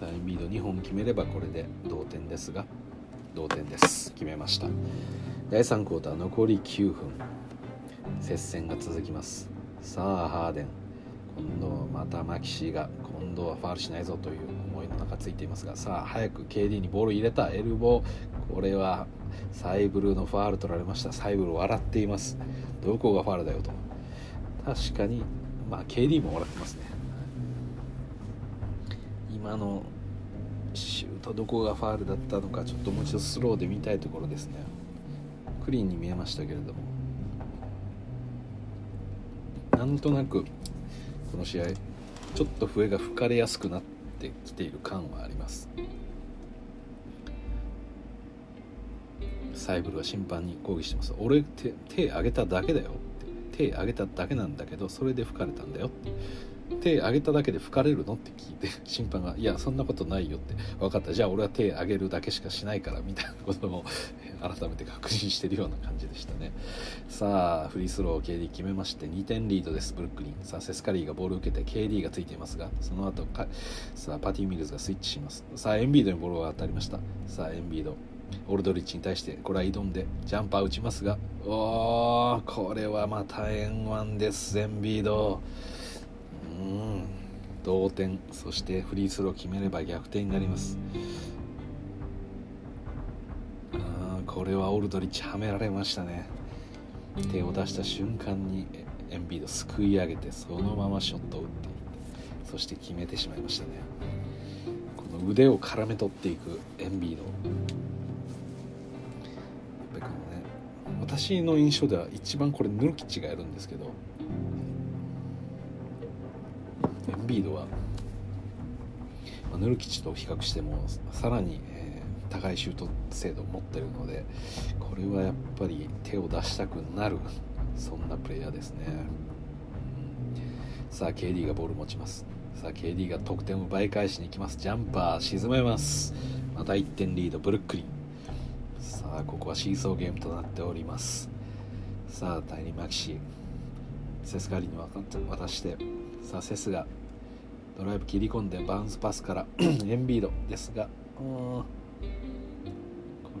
Speaker 1: さあエンビード2本決めればこれで同点ですが同点です。決めました。第3クォーター残り9分。接戦が続きます。さあハーデン。今度はまたマキシーが今度はファールしないぞという思いの中ついていますがさあ早く KD にボール入れた。エルボー。これはサイブルーのファール取られました。サイブルー笑っています。どこがファールだよと。確かにまあ KD も笑ってますね。今のシュートどこがファールだったのかちょっともう一度スローで見たいところですね。クリーンに見えましたけれども。なんとなくこの試合ちょっと笛が吹かれやすくなってきている感はあります。サイブルは審判に抗議してます。俺手手挙げただけだよ。手挙げただけなんだけどそれで吹かれたんだよ。手挙げただけで吹かれるの？って聞いて審判が「いやそんなことないよ」って。分かった。じゃあ俺は手挙げるだけしかしないからみたいなことを改めて確認してるような感じでしたね。さあフリースローを KD 決めまして2点リードです。ブルックリン。さあセスカリーがボールを受けて KD がついていますがその後かさあパティ・ミルズがスイッチします。さあエンビードにボールが当たりました。さあエンビード。オルドリッチに対してこれは挑んでジャンパー打ちますがおーこれはまた円腕ですエンビード。うん同点そしてフリースロー決めれば逆転になります。あこれはオルドリッチはめられましたね。手を出した瞬間にエンビードすくい上げてそのままショットを打っていってそして決めてしまいましたね。この腕を絡め取っていくエンビード。私の印象では一番これヌルキッチがやるんですけどエンビードは、まあ、ヌルキッチと比較してもさらに、えー、高いシュート精度を持ってるのでこれはやっぱり手を出したくなるそんなプレイヤーですね、うん、さあ KD がボール持ちます。さあ KD が得点を奪い返しに行きます。ジャンパー沈めます。また1点リードブルックリン。さあここはシーソーゲームとなっております。さあタイニー・マキシーセスカリに渡してさあセスがドライブ切り込んでバウンスパスから [clears throat] エンビードですがこ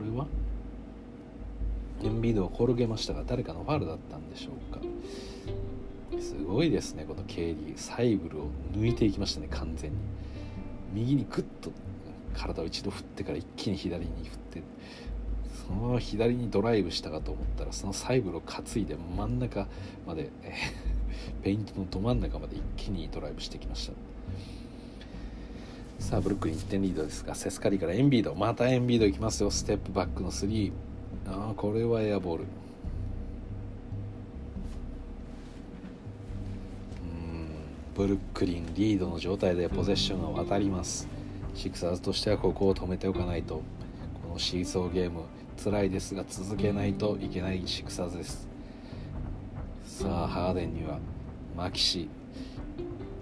Speaker 1: れは？エンビードを転げましたが誰かのファールだったんでしょうか。すごいですねこの KD サイブルを抜いていきましたね完全に。右にグッと体を一度振ってから一気に左に振って。そのまま左にドライブしたかと思ったらそのサイブルを担いで真ん中まで [laughs] ペイントのど真ん中まで一気にドライブしてきました。さあブルックリン1点リードですがセスカリからエンビードまたエンビードいきますよ。ステップバックの3ああこれはエアボール。ブルックリンリードの状態でポゼッションが渡ります。シクサーズとしてはここを止めておかないと。このシーソーゲーム辛いですが続けないといけないシクサーズです。さあハーデンにはマキシ。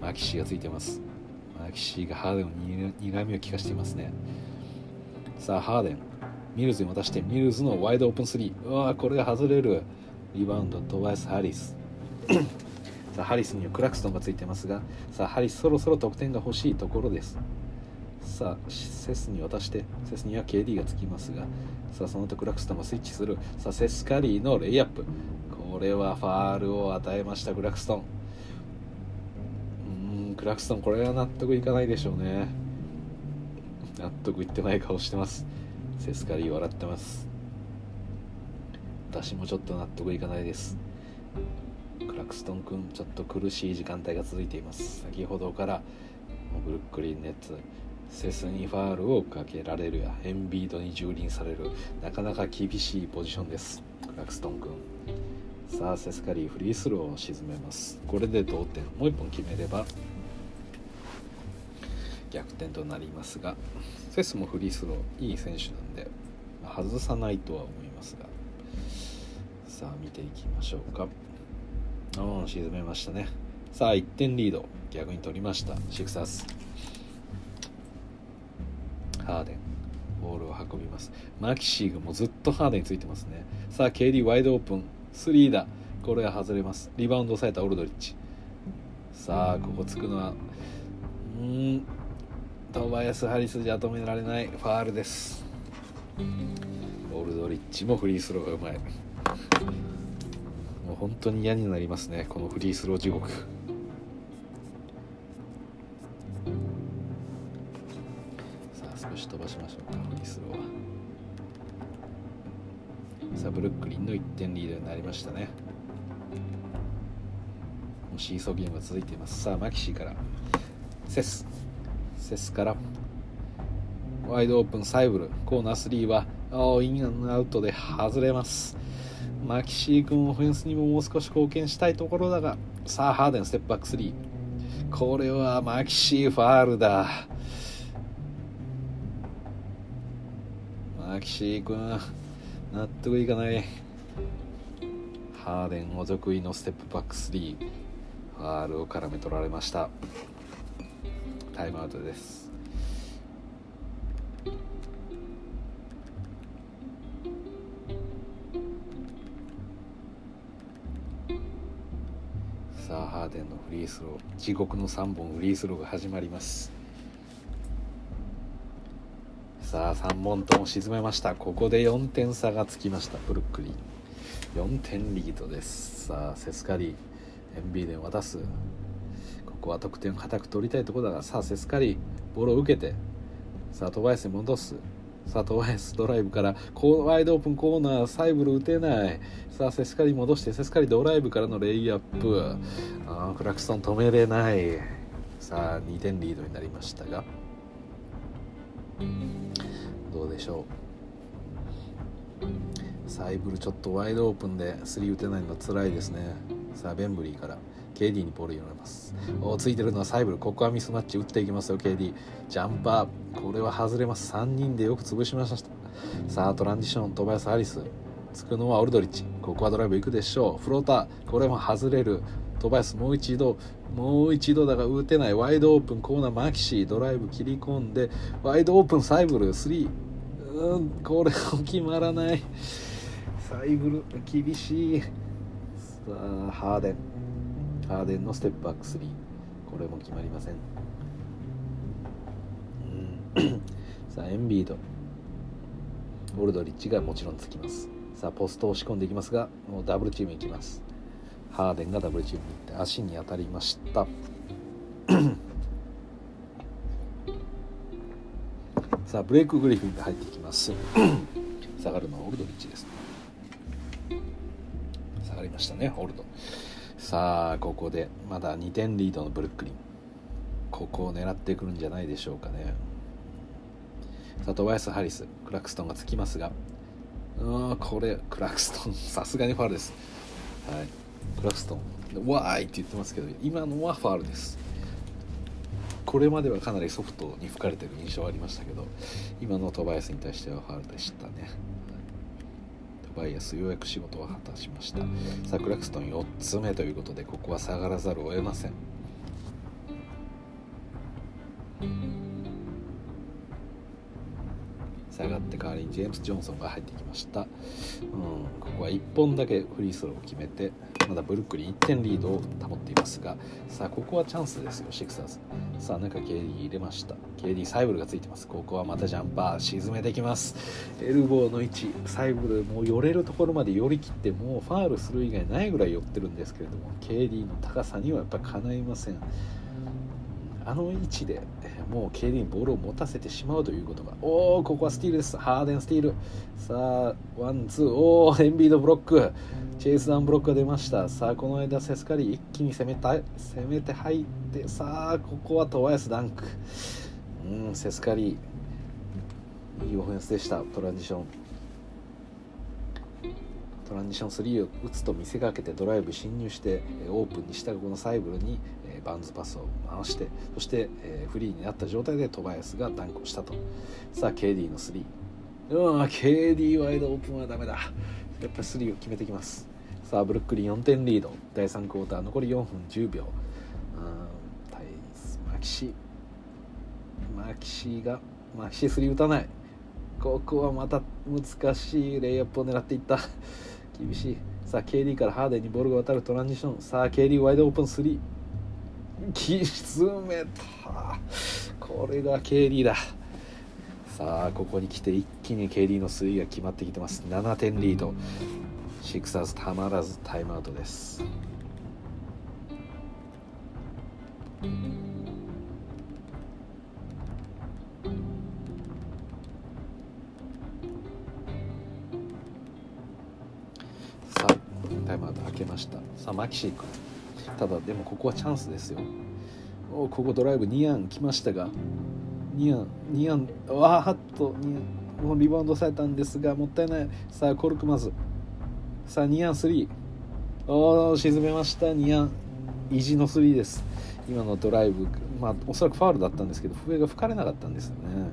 Speaker 1: マキシがついてます。マキシがハーデンの苦みを利かしていますね。さあハーデン。ミルズに渡してミルズのワイドオープン3うわこれが外れる。リバウンドトバイス・ハリス。[coughs] さあハリスにはクラクストンがついてますが。さあハリスそろそろ得点が欲しいところです。さあセスに渡してセスには KD がつきますが。さあその後クラクストンがスイッチする。さあセスカリーのレイアップ。これはファールを与えましたクラクストン。うんクラクストンこれは納得いかないでしょうね。納得いってない顔してます。セスカリー笑ってます。私もちょっと納得いかないです。クラクストン君ちょっと苦しい時間帯が続いています。先ほどからブルックリンネッツセスにファールをかけられるやエンビードに蹂躙されるなかなか厳しいポジションです。クラクストン君。さあセスカリーフリースローを沈めます。これで同点。もう1本決めれば逆転となりますがセスもフリースローいい選手なんで外さないとは思いますが。さあ見ていきましょうか。うん沈めましたね。さあ1点リード。逆に取りました。シクサス。ハーデン。ボールを運びます。マキシーがもうずっとハーデンについてますね。さあ KD ワイドオープン。3だ。これは外れます。リバウンド抑えたオルドリッチ。さあここつくのはうん。トバヤス・ハリスじゃ止められない。ファールです。オルドリッチもフリースローがうまい。もう本当に嫌になりますね。このフリースロー地獄。少し飛ばしましょうかフリースローは。さあブルックリンの1点リードになりましたね。もうシーソーゲームが続いています。さあマキシーから。セス。セスから。ワイドオープンサイブル。コーナー3はインアウトで外れます。マキシー君オフェンスにももう少し貢献したいところだが。さあハーデンステップバック3これはマキシーファールだ。マキシー君納得いかない。ハーデンお得意のステップバック3ファールを絡め取られました。タイムアウトです。さあハーデンのフリースロー。地獄の3本フリースローが始まります。さあ3本とも沈めました。ここで4点差がつきました。ブルックリン。4点リードです。さあセスカリー MB で渡す。ここは得点を固く取りたいところだがさあセスカリボールを受けて。さあトバヤスに戻す。さあトバヤスドライブからワイドオープンコーナーサイブル打てない。さあセスカリ戻してセスカリドライブからのレイアップ。あクラクソン止めれない。さあ2点リードになりましたが。どうでしょう。サイブルちょっとワイドオープンで3打てないの辛いですね。さあベンブリーから KD にボール入れます。おついてるのはサイブルここはミスマッチ打っていきますよ KD ジャンパーこれは外れます。3人でよく潰しました。さあトランジショントバヤス・ハリス。つくのはオルドリッチ。ここはドライブ行くでしょう。フローターこれも外れる。トバヤスもう一度。もう一度だが打てない。ワイドオープンコーナーマキシー。ドライブ切り込んでワイドオープンサイブル3うんこれも決まらない。サイブル厳しい。さあハーデン。ハーデンのステップバック3これも決まりません、うん、さあエンビード。オルドリッチがもちろんつきます。さあポストを押し込んでいきますがもうダブルチームいきます。ハーデンがダブルチームに行って足に当たりました。さあブレイク・グリフィンが入ってきます。[coughs] 下がるのはオルドリッチです下がりましたねオルド。さあここでまだ2点リードのブルックリン。ここを狙ってくるんじゃないでしょうかね。さあトバヤス・ハリスクラクストンがつきますが。うんこれクラクストン [laughs] さすがにファウルです。はい。クラクストン。わーいって言ってますけど今のはファウルです。これまではかなりソフトに吹かれてる印象はありましたけど今のトバヤスに対してはファウルでしたね。バイアスようやく仕事を果たしました。さあクラクストン4つ目ということでここは下がらざるを得ません。下がって代わりにジェームス・ジョンソンが入ってきました、うん、ここは1本だけフリースローを決めてまだブルックリン1点リードを保っていますがさあここはチャンスですよシクサーズ。さあ中 KD 入れました。KD サイブルがついてます。ここはまたジャンパー沈めてきます。エルボーの位置サイブルもう寄れるところまで寄り切ってもうファールする以外ないぐらい寄ってるんですけれども KD の高さにはやっぱかないません。あの位置でもう KD にボールを持たせてしまうということがおおここはスティールです。ハーデンスティール。さあワンツー。おおエンビードブロック。チェイスダウンブロックが出ました。さあこの間セスカリー一気に攻めた攻めて入ってさあここはトバイアスダンク。うんセスカリー。いいオフェンスでした。トランジション。トランジション3を打つと見せかけてドライブ侵入してオープンにしたこのサイブルにバウンズパスを回してそして、えー、フリーになった状態でトバヤスがダンクをしたと。さあ KD の3うん KD ワイドオープンはダメだ。やっぱり3を決めてきます。さあブルックリン4点リード。第3クォーター残り4分10秒。対マキシ。マキシがマキシ3打たない。ここはまた難しいレイアップを狙っていった。厳しい。さあ KD からハーデンにボールが渡るトランジション。さあ KD ワイドオープン3き沈めたこれが KD ださあここに来て一気に KD のスリーが決まってきてます7点リードシクサーズたまらずタイムアウトですさあタイムアウト開けましたさあマキシー君ただでもここはチャンスですよ。おここドライブ2アン来ましたが。2アン2アンわーっとアンリバウンドされたんですがもったいない。さあコルクマズ。さあ2アン3おお沈めました。2アン意地の3です。今のドライブまあおそらくファウルだったんですけど笛が吹かれなかったんですよね、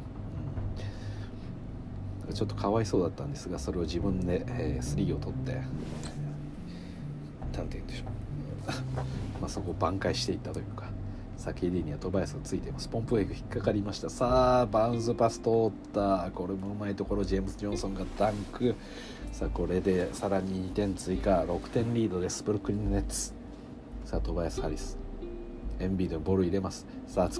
Speaker 1: ちょっとかわいそうだったんですがそれを自分で、えー、3を取って。何て言うんでしょう。[laughs] まあそこを挽回していったというかさあ KD にはトバヤスがついています。ポンプウェイク引っかかりました。さあバウンスパス通った。これもうまいところ。ジェームズ・ジョンソンがダンク。さあこれでさらに2点追加。6点リードです。ブルックリン・ネッツ。さあトバヤス・ハリス。エンビードにボール入れます。さあ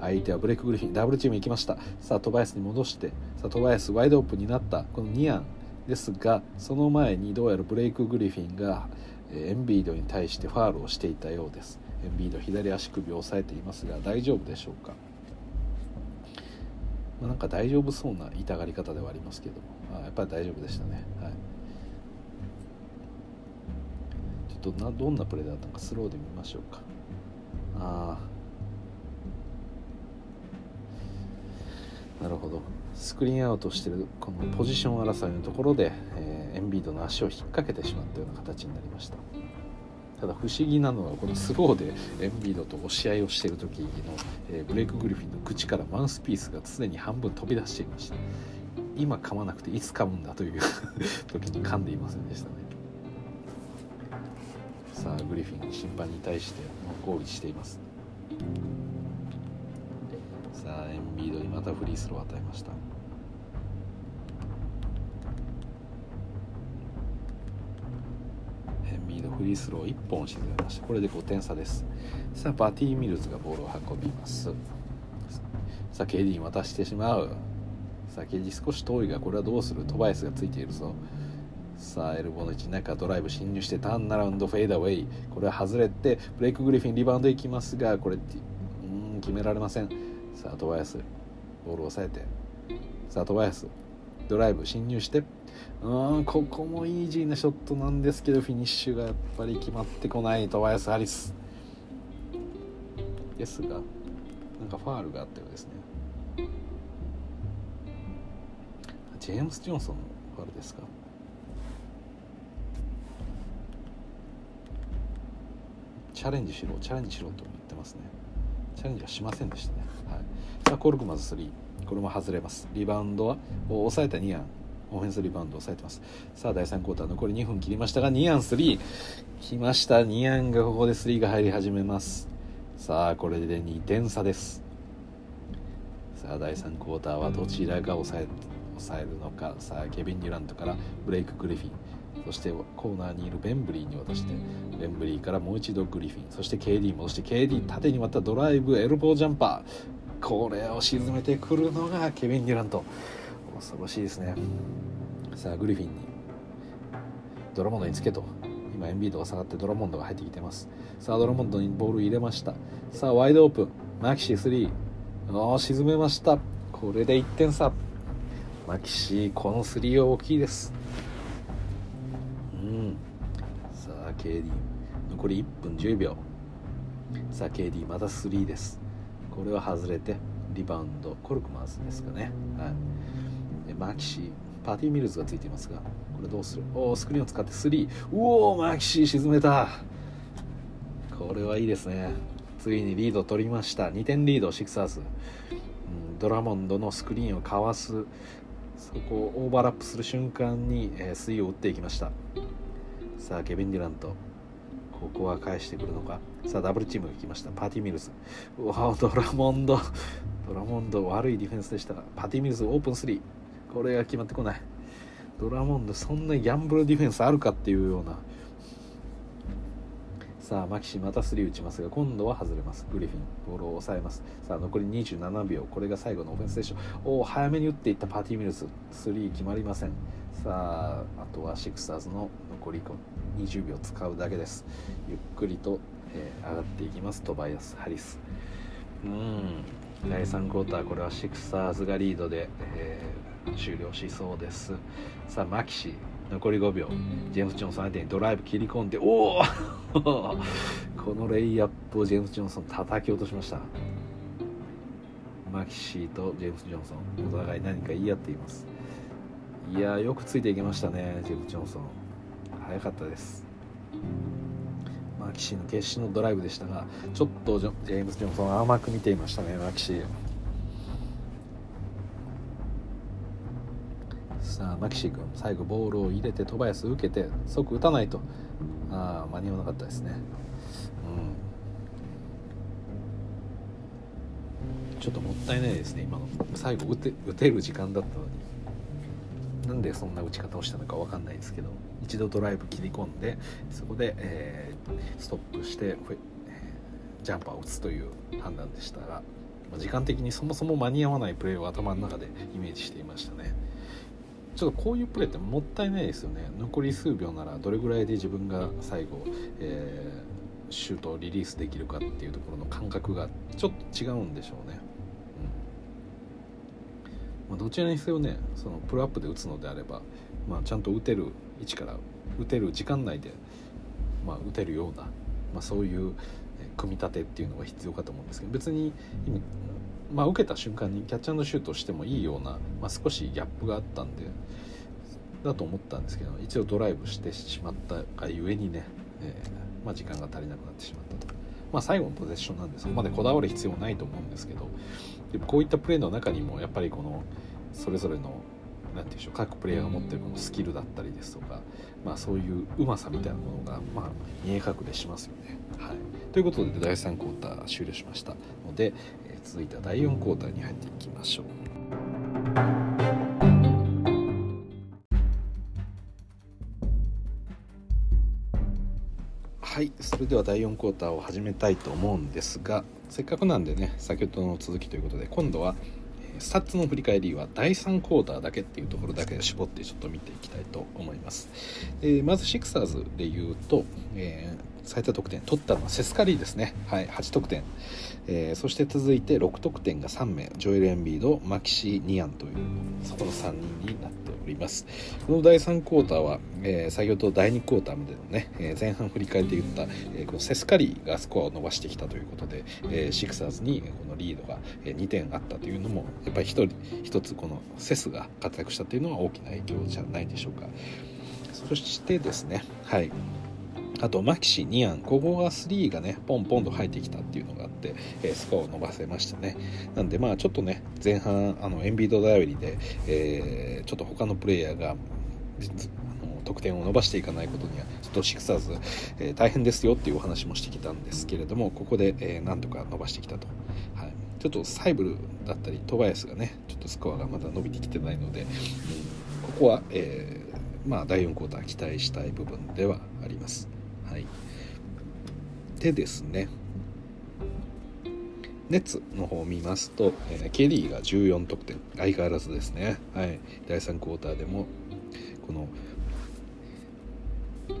Speaker 1: 相手はブレイク・グリフィン。ダブルチーム行きました。さあトバヤスに戻して。さあトバヤスワイドオープンになった。このニアンですがその前にどうやらブレイク・グリフィンがエンビードに対してファールをしていたようです。エンビード左足首を押さえていますが大丈夫でしょうか、まあ、なんか大丈夫そうな痛がり方ではありますけども。あやっぱり大丈夫でしたね、はい、ちょっとなどんなプレーだったのかスローで見ましょうか。ああなるほど。スクリーンアウトしてるこのポジション争いのところで、えー、エンビードの足を引っ掛けてしまったような形になりました。ただ不思議なのはこのスローでエンビードと押し合いをしている時の、えー、ブレイク・グリフィンの口からマウスピースが常に半分飛び出していました。今噛まなくていつ噛むんだという [laughs] 時に噛んでいませんでしたね。さあグリフィン審判に対して抗議しています。さあエンビードにまたフリースローを与えました。エンビードフリースロー1本沈めました。これで5点差です。さあパティ・ミルズがボールを運びます。さあ KD に渡してしまう。さあ KD 少し遠いがこれはどうする？トバイアスがついているぞ。さあエルボーの位置中ドライブ侵入してターンアラウンドフェイダーウェイ。これは外れてブレイク・グリフィンリバウンドいきますがこれうん決められません。さあトバヤス。ボールを抑えて。さあトバヤス。ドライブ侵入して。うんここもイージーなショットなんですけどフィニッシュがやっぱり決まってこないトバヤス・ハリス。ですがなんかファールがあったようですね。ジェームス・ジョンソンのファールですか？チャレンジしろチャレンジしろと言ってますね。チャレンジはしませんでしたね、はい、さあコルクマズ3これも外れます。リバウンドは抑えたニアン。オフェンスリバウンドを抑えてます。さあ第3クォーター残り2分切りましたがニアン3来ました。ニアンがここで3が入り始めます。さあこれで2点差です。さあ第3クォーターはどちらが抑え抑えるのか。さあケビン・デュラントからブレイク・グリフィン。そしてコーナーにいるベンブリーに渡してベンブリーからもう一度グリフィンそして KD 戻して KD 縦に割ったドライブエルボージャンパー。これを沈めてくるのがケビン・デュラント。恐ろしいですね。さあグリフィンにドラモンドにつけと。今エンビードが下がってドラモンドが入ってきてます。さあドラモンドにボール入れました。さあワイドオープン。マキシー3あ沈めました。これで1点差。マキシーこの3は大きいですうん。さあ KD 残り1分10秒さあ KD また3です。これは外れてリバウンドコルクマーズですかね。はい。マキシーパティミルズがついていますがこれどうする？おおスクリーンを使って3うおマキシー沈めた。これはいいですね。ついにリード取りました。2点リードシクサーズ、うん、ドラモンドのスクリーンをかわす。そこをオーバーラップする瞬間に、えー、スリーを打っていきました。さあケビン・デュラントここは返してくるのか？さあダブルチームが来ました。パーティーミルズうわドラモンド。ドラモンド悪いディフェンスでした。パーティーミルズオープン3これが決まってこない。ドラモンドそんなギャンブルディフェンスあるかっていうような。さあマキシまたスリー打ちますが今度は外れます。グリフィンボールを抑えます。さあ残り27秒。これが最後のオフェンスでしょう。おお早めに打っていったパーティーミルズスリー決まりません。さああとはシクサーズの残り20秒使うだけです。ゆっくりと、えー、上がっていきます。トバイアス・ハリス。うん。第3クォーターこれはシクサーズがリードで、えー、終了しそうです。さあマキシ残り5秒。ジェームス・ジョンソン相手にドライブ切り込んでおお [laughs] このレイアップをジェームス・ジョンソン叩き落としました。マキシーとジェームス・ジョンソンお互い何か言い合っています。いやよくついていきましたねジェームス・ジョンソン早かったです。マキシーの決死のドライブでしたがちょっとジェームス・ジョンソン甘く見ていましたねマキシー。さあマキシー君最後ボールを入れてトバヤス受けて即打たないと。あ間に合わなかったですね。うん。ちょっともったいないですね今の。最後打て打てる時間だったのに。なんでそんな打ち方をしたのか分かんないですけど一度ドライブ切り込んでそこで、えー、ストップしてジャンパーを打つという判断でしたが時間的にそもそも間に合わないプレーを頭の中でイメージしていましたね。ちょっとこういうプレーってもったいないですよね残り数秒ならどれぐらいで自分が最後、えー、シュートをリリースできるかっていうところの感覚がちょっと違うんでしょうね、まあ、どちらにせよねそのプルアップで打つのであれば、まあ、ちゃんと打てる位置から打てる時間内で、まあ、打てるような、まあ、そういう組み立てっていうのが必要かと思うんですけど別にまあ、受けた瞬間にキャッチャーのシュートしてもいいような、まあ、少しギャップがあったんでだと思ったんですけど一応ドライブしてしまったがゆえにね、えー、まあ、時間が足りなくなってしまったと、まあ、最後のポゼッションなんでそこまでこだわる必要はないと思うんですけどでこういったプレーの中にもやっぱりこのそれぞれの何て言うんでしょう各プレイヤーが持ってるこのスキルだったりですとか、まあ、そういううまさみたいなものが、まあ、見え隠れしますよね。はい、ということで第3クォーター終了しましたので、えー、続いては第4クォーターに入っていきましょう。はいそれでは第4クォーターを始めたいと思うんですがせっかくなんでね先ほどの続きということで今度はスタッツの振り返りは第3クォーターだけっていうところだけで絞ってちょっと見ていきたいと思います。え、まずシクサーズで言うと、えー最多得点取ったのはセスカリーですね、はい、8得点、えー、そして続いて6得点が3名。ジョエル・エンビードマキシ・ニアンというそこの3人になっております。この第3クォーターは、えー、先ほど第2クォーターまでのね、えー、前半振り返って言った、えこのセスカリーがスコアを伸ばしてきたということで、えシクサーズにこのリードが2点あったというのもやっぱり1人1つこのセスが活躍したというのは大きな影響じゃないでしょうか。そしてですねはい。あとマキシ、ニアン、ここが3がね、ポンポンと入ってきたっていうのがあって、えー、スコアを伸ばせましたね。なんで、まあちょっとね、前半、あのエンビード頼りで、えー、ちょっと他のプレイヤーが、得点を伸ばしていかないことにはちょっとシクサーズ、えー、大変ですよっていうお話もしてきたんですけれどもここで、えー、なんとか伸ばしてきたと、はい、ちょっとサイブルだったりトバヤスがねちょっとスコアがまだ伸びてきてないので、うん、ここは、えー、まあ、第4クォーター期待したい部分ではあります。はい、でですね。ネッツの方を見ますと、えー、ケリーが14得点。相変わらずですね、はい、第3クォーターでもこの、え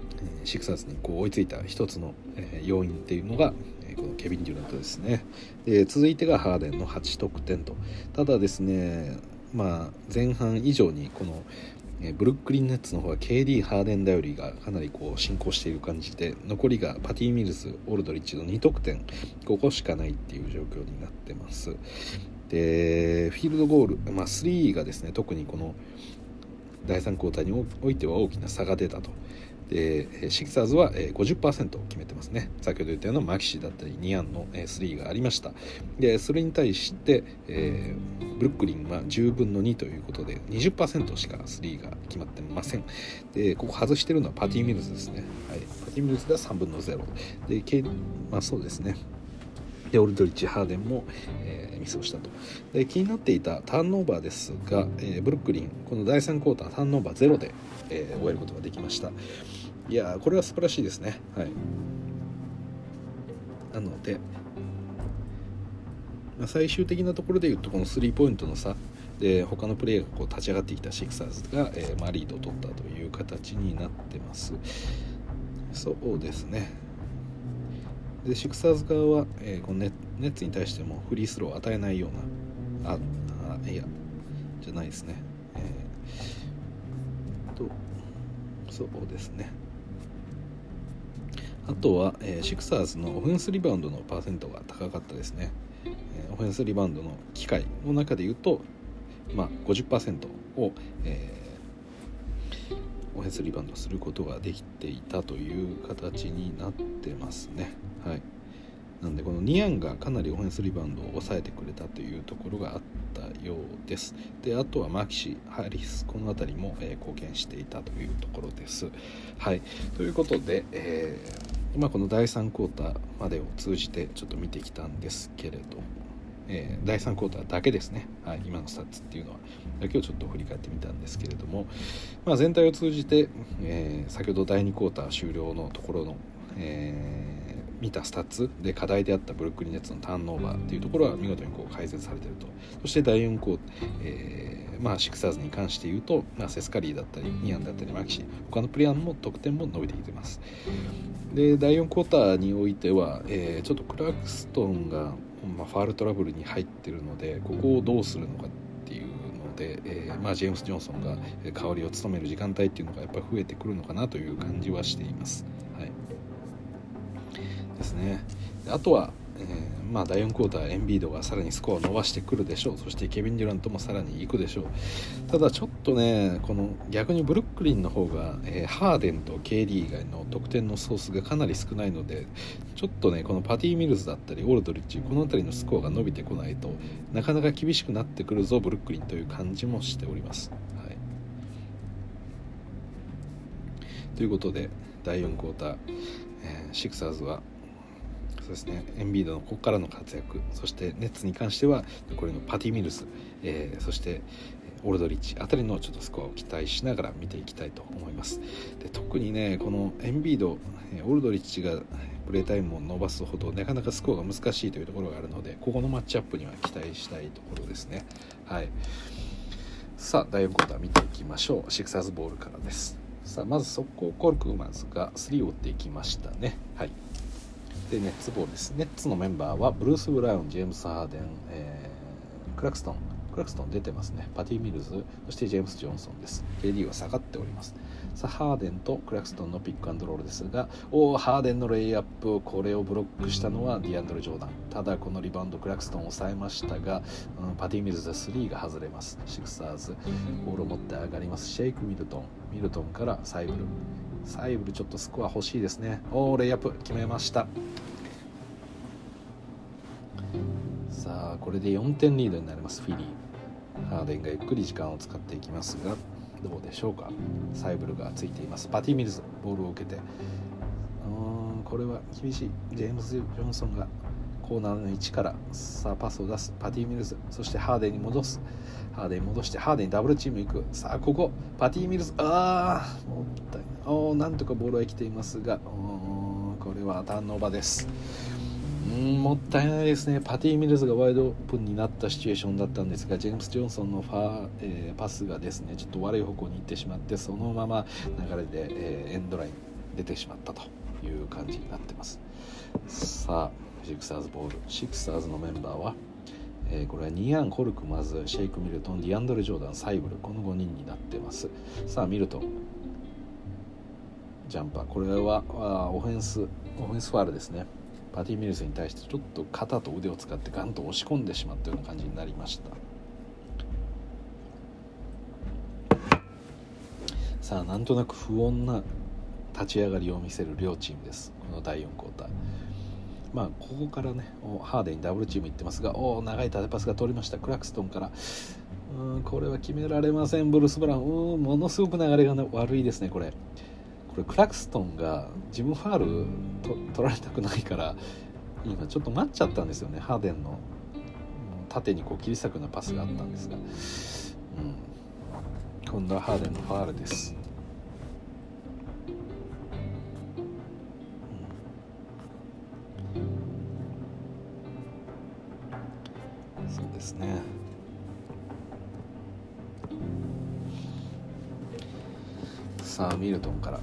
Speaker 1: ー、シクサーズにこう追いついた一つの、え、要因っていうのが、え、このケビン・デュラントですね。で続いてがハーデンの8得点と。ただですねまあ前半以上にこのえブルックリン・ネッツの方は KD ハーデン頼りがかなりこう進行している感じで残りがパティ・ミルズオルドリッチの2得点ここしかないっていう状況になってます。でフィールドゴール、まあ、3がですね特にこの第3クォーターにおいては大きな差が出たと。でシクサーズは50%を決めてますね。先ほど言ったようなマキシだったりニアンの3がありました。でそれに対して、えー、ブルックリンは10分の2ということで20%しか3が決まってません。でここ外してるのはパティ・ミルズですね、はい、パティ・ミルズが3分の0で、まあ、そうですね。でオルドリッチ・ハーデンも、えー、ミスをしたと。で気になっていたターンオーバーですが、えー、ブルックリンこの第3クォーターターンオーバーゼロで、えー、終えることができました。いやこれは素晴らしいですね。はい。なので、最終的なところで言うとこのスリーポイントの差で他のプレーヤーがこう立ち上がってきたシクサーズが、えー、まあ、リードを取ったという形になってます。そうですね。でシクサーズ側は、えー、このネネッツに対してもフリースローを与えないようなああいやじゃないですね。えー、とそうですね。あとは、えー、シクサーズのオフェンスリバウンドのパーセントが高かったですね、オフェンスリバウンドの機会の中で言うと、まあ、50%を、えー、オフェンスリバウンドすることができていたという形になってますね。はいなんでこのニアンがかなりオフェンスリバウンドを抑えてくれたというところがあったようです。であとはマキシ、ハリスこの辺りも、えー、貢献していたというところです。はいということで、えー、今この第3クォーターまでを通じてちょっと見てきたんですけれどもえー、第3クォーターだけですね、はい、今のスタッツっていうのは。だけをちょっと振り返ってみたんですけれども、まあ、全体を通じて、えー、先ほど第2クォーター終了のところの、えー、見たスタッツで課題であったブルックリン・ネッツのターンオーバーっていうところは見事にこう改善されていると。そして第4クォーター、えーまあ、シクサーズに関して言うと、まあ、セスカリーだったりニアンだったりマキシー他のプレイヤーも得点も伸びてきてます。で第4クォーターにおいては、えー、ちょっとクラクストンがまあ、ファールトラブルに入ってるのでここをどうするのかっていうので、えー、まあ、ジェームス・ジョンソンが代わりを務める時間帯っていうのがやっぱり増えてくるのかなという感じはしています。はい、ですね。あとはえー、まあ、第4クォーターエンビードがさらにスコアを伸ばしてくるでしょう。そしてケビン・デュラントもさらに行くでしょう。ただちょっとねこの逆にブルックリンの方が、えー、ハーデンと KD 以外の得点のソースがかなり少ないのでちょっとねこのパティ・ミルズだったりオールドリッチこの辺りのスコアが伸びてこないとなかなか厳しくなってくるぞブルックリンという感じもしております、はい、ということで第4クォーター、えー、シクサーズはそうですね。エンビードのここからの活躍。そしてネッツに関してはこれのパティ・ミルス、えー、そしてオルドリッチあたりのちょっとスコアを期待しながら見ていきたいと思います。で特にねこのエンビードオルドリッチがプレータイムを伸ばすほどなかなかスコアが難しいというところがあるのでここのマッチアップには期待したいところですね。はい。さあ第4クォーター見ていきましょう。シクサーズボールからです。さあまず速攻コルクマンズが3を打っていきましたね。はい。でネッツボールです。ネッツのメンバーはブルース・ブラウンジェームス・ハーデン、えー、クラクストン。クラクストン出てますね。パティ・ミルズそしてジェームス・ジョンソンです。KD は下がっております。さあハーデンとクラクストンのピックアンドロールですがおおハーデンのレイアップこれをブロックしたのはディアンドル・ジョーダン。ただこのリバウンドクラクストンを抑えましたが、うん、パティ・ミルズで3が外れます。シクサーズボールを持って上がります。シェイク・ミルトン。ミルトンからサイブル。サイブルちょっとスコア欲しいですね。おおレイアップ決めました。さあこれで4点リードになります。フィリー。ハーデンがゆっくり時間を使っていきますがどうでしょうか。サイブルがついています。パティ・ミルズボールを受けて。うんこれは厳しい。ジェームズ・ジョンソンがコーナーの位置からさあパスを出すパティ・ミルズそしてハーデンに戻す。ハーデンに戻してハーデンダブルチーム行く。さあここパティ・ミルズ。ああもったいない。おなんとかボールは生きていますが。これはターンオーバーです。うんもったいないですね。パティ・ミルズがワイドオープンになったシチュエーションだったんですがジェームス・ジョンソンのファー、えー、パスがですねちょっと悪い方向に行ってしまってそのまま流れで、えー、エンドライン出てしまったという感じになってます。さあシクサーズボール。シクサーズのメンバーはえー、これはニアン・コルクマズシェイク・ミルトンディアンドレ・ジョーダンサイブルこの5人になってます。さあミルトン。ジャンパー。これはあオフェンスオフェンスファールですね。パティ・ミルスに対してちょっと肩と腕を使ってガンと押し込んでしまったような感じになりました。さあなんとなく不穏な立ち上がりを見せる両チームです。この第4クォーター。まあここからねハーデンにダブルチームいってますがお長い縦パスが通りました。クラクストンから。うんこれは決められません。ブルース・ブラウン。うんものすごく流れが、ね、悪いですねこれ。これクラクストンが自分ファールと取られたくないから今ちょっと待っちゃったんですよねハーデンの。縦にこう切り裂くようなパスがあったんですが、うん、今度はハーデンのファールです。ですね。さあミルトンから。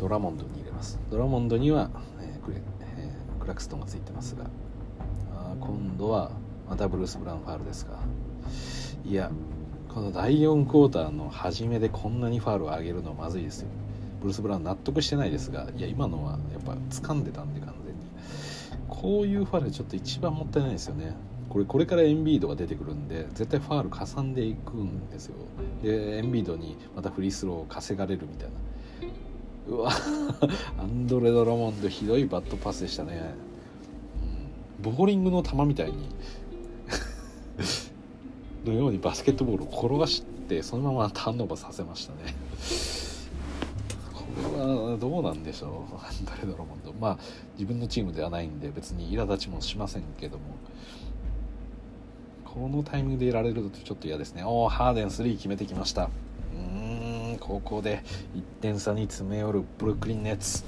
Speaker 1: ドラモンドに入れます。ドラモンドには、えークレえークラクストンがついてますが。あ今度はまたブルース・ブラウンファールですか。いやこの第4クォーターの初めでこんなにファールを上げるのはまずいですよ。ブルース・ブラウン納得してないですがいや今のはやっぱ掴んでたんで完全に。こういうファールちょっと一番もったいないですよね。これこれからエンビードが出てくるんで絶対ファールかさんでいくんですよ。でエンビードにまたフリースローを稼がれるみたいな。うわアンドレ・ドラモンドひどいバットパスでしたね、うん、ボーリングの球みたいに [laughs] のようにバスケットボールを転がしてそのままターンオーバーさせましたね。これはどうなんでしょうアンドレ・ドラモンド。まあ自分のチームではないんで別に苛立ちもしませんけどもこのタイミングでいられるとちょっと嫌ですね。おおハーデン3決めてきました。うーんここで1点差に詰め寄るブルックリン・ネッツ。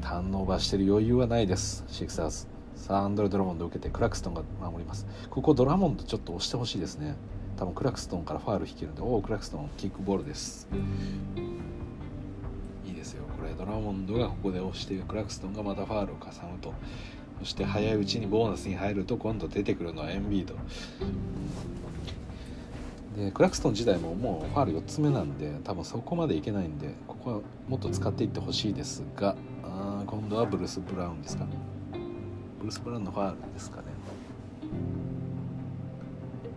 Speaker 1: ターンオーバーしてる余裕はないです。シクサーズ。さあアンドレ・ドラモンド受けてクラクストンが守ります。ここドラモンドちょっと押してほしいですね。多分クラクストンからファール引けるんでおおクラクストンキックボールです。いいですよ。これドラモンドがここで押してクラクストンがまたファールをかさむと。そして早いうちにボーナスに入ると今度出てくるのはエンビード。でクラクストン自体ももうファール4つ目なんで多分そこまでいけないんでここはもっと使っていってほしいですがあ今度はブルース・ブラウンですかブルース・ブラウンのファールですかね。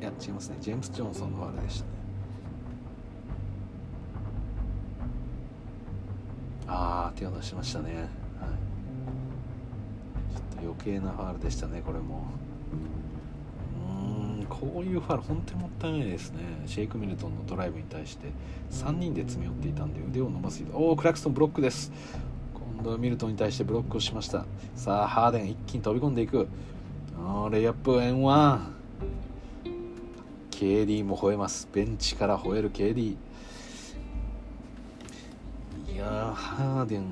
Speaker 1: いや違いますね。ジェームス・ジョンソンのファールでしたね。ああ手を出しましたね。余計なファールでしたねこれも。うーんこういうファール本当にもったいないですね。シェイク・ミルトンのドライブに対して3人で詰め寄っていたんで腕を伸ばす。おおクラクストンブロックです。今度はミルトンに対してブロックをしました。さあハーデン一気に飛び込んでいく。あレイアップエンワン。KD も吠えます。ベンチから吠える KD いやーハーデン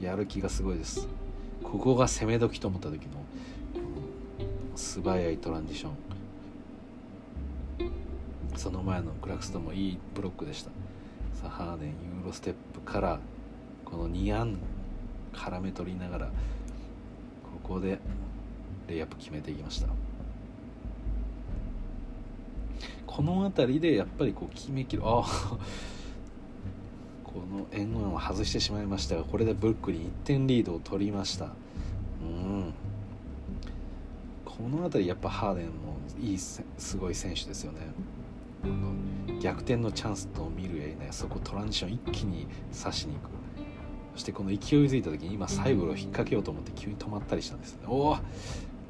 Speaker 1: やる気がすごいです。ここが攻め時と思った時の素早いトランジション。その前のクラクストもいいブロックでした。さあハーデンユーロステップからこのニアン絡め取りながらここでレイアップ決めていきました。この辺りでやっぱりこう決めきるああこの円ンを外してしまいましたがこれでブルックリン1点リードを取りました。うん。この辺りやっぱハーデンもいいすごい選手ですよね。逆転のチャンスと見るやいないそこトランジション一気に刺しに行く。そしてこの勢いづいた時に今サイブルを引っ掛けようと思って急に止まったりしたんですね。おお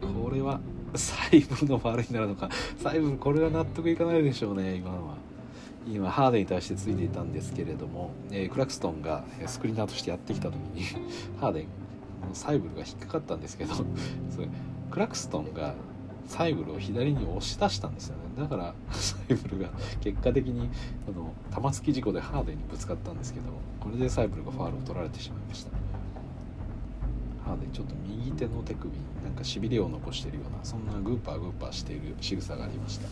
Speaker 1: これはサイブルのファウルになるのか。サイブルこれは納得いかないでしょうね今のは。今ハーデンに対してついていたんですけれども、えークラクストンがスクリーナーとしてやってきた時に [laughs] ハーデンサイブルが引っかかったんですけど [laughs] それクラクストンがサイブルを左に押し出したんですよね。だから [laughs] サイブルが結果的にあの玉突き事故でハーデンにぶつかったんですけどこれでサイブルがファールを取られてしまいました。ハーデンちょっと右手の手首になんかしびれを残しているようなそんなグーパーグーパーしている仕草がありました。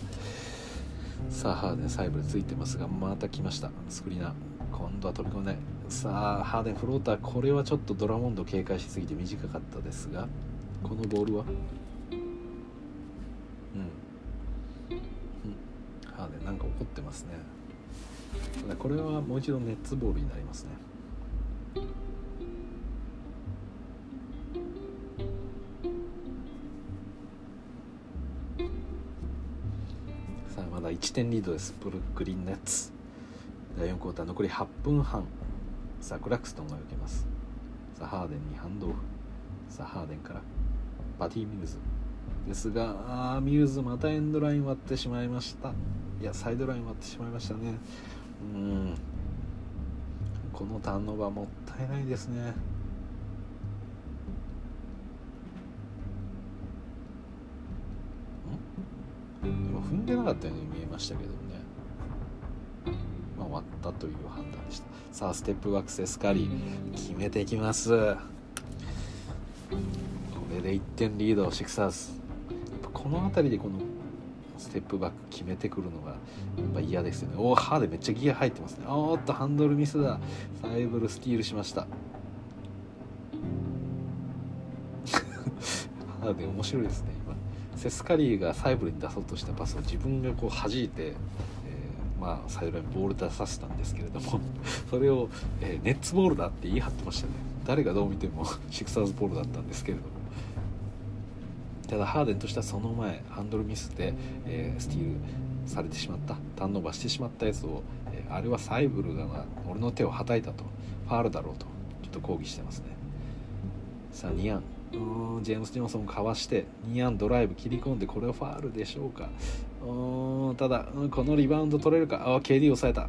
Speaker 1: さあハーデンサイブルついてますがまた来ました。スクリーナー今度は飛び込んで。さあハーデンフローターこれはちょっとドラモンド警戒しすぎて短かったですがこのボールは？うん、うん、ハーデンなんか怒ってますね。ただこれはもう一度ネッツボールになりますね。1点リードです。ブルックリン・ネッツ第4クォーター残り8分半。さあクラクストンが受けます。さあハーデンにハンドオフ。さあハーデンから。パティ・ミルズ。ですがあーミルズまたエンドライン割ってしまいました。いやサイドライン割ってしまいましたね。うん。このターンオーバーもったいないですねん今踏んでなかったように見えましたけどね。まあ終わったという判断でした。さあステップバックスエスカリー決めていきます。これで1点リードシクサーズ。この辺りでこのステップバック決めてくるのがやっぱ嫌ですよね。おお歯でめっちゃギア入ってますね。おーっとハンドルミスだ。サイブルスティールしました。[laughs] 歯で面白いですね。今セスカリーがサイブルに出そうとしたパスを自分がこう弾いて、えーまあ、サイドラインボール出させたんですけれどもそれを、えーネッツボールだって言い張ってましたね。誰がどう見ても [laughs] シクサーズボールだったんですけれども。ただハーデンとしてはその前ハンドルミスで、えースティールされてしまったターンオーバーしてしまったやつを、えーあれはサイブルがな俺の手をはたいたと。ファールだろうと。ちょっと抗議してますね。さあニアンうーんジェームス・ジョンソンをかわしてニアンドライブ切り込んでこれはファールでしょうか。うーんただ、うんこのリバウンド取れるか。あ KD 抑えた。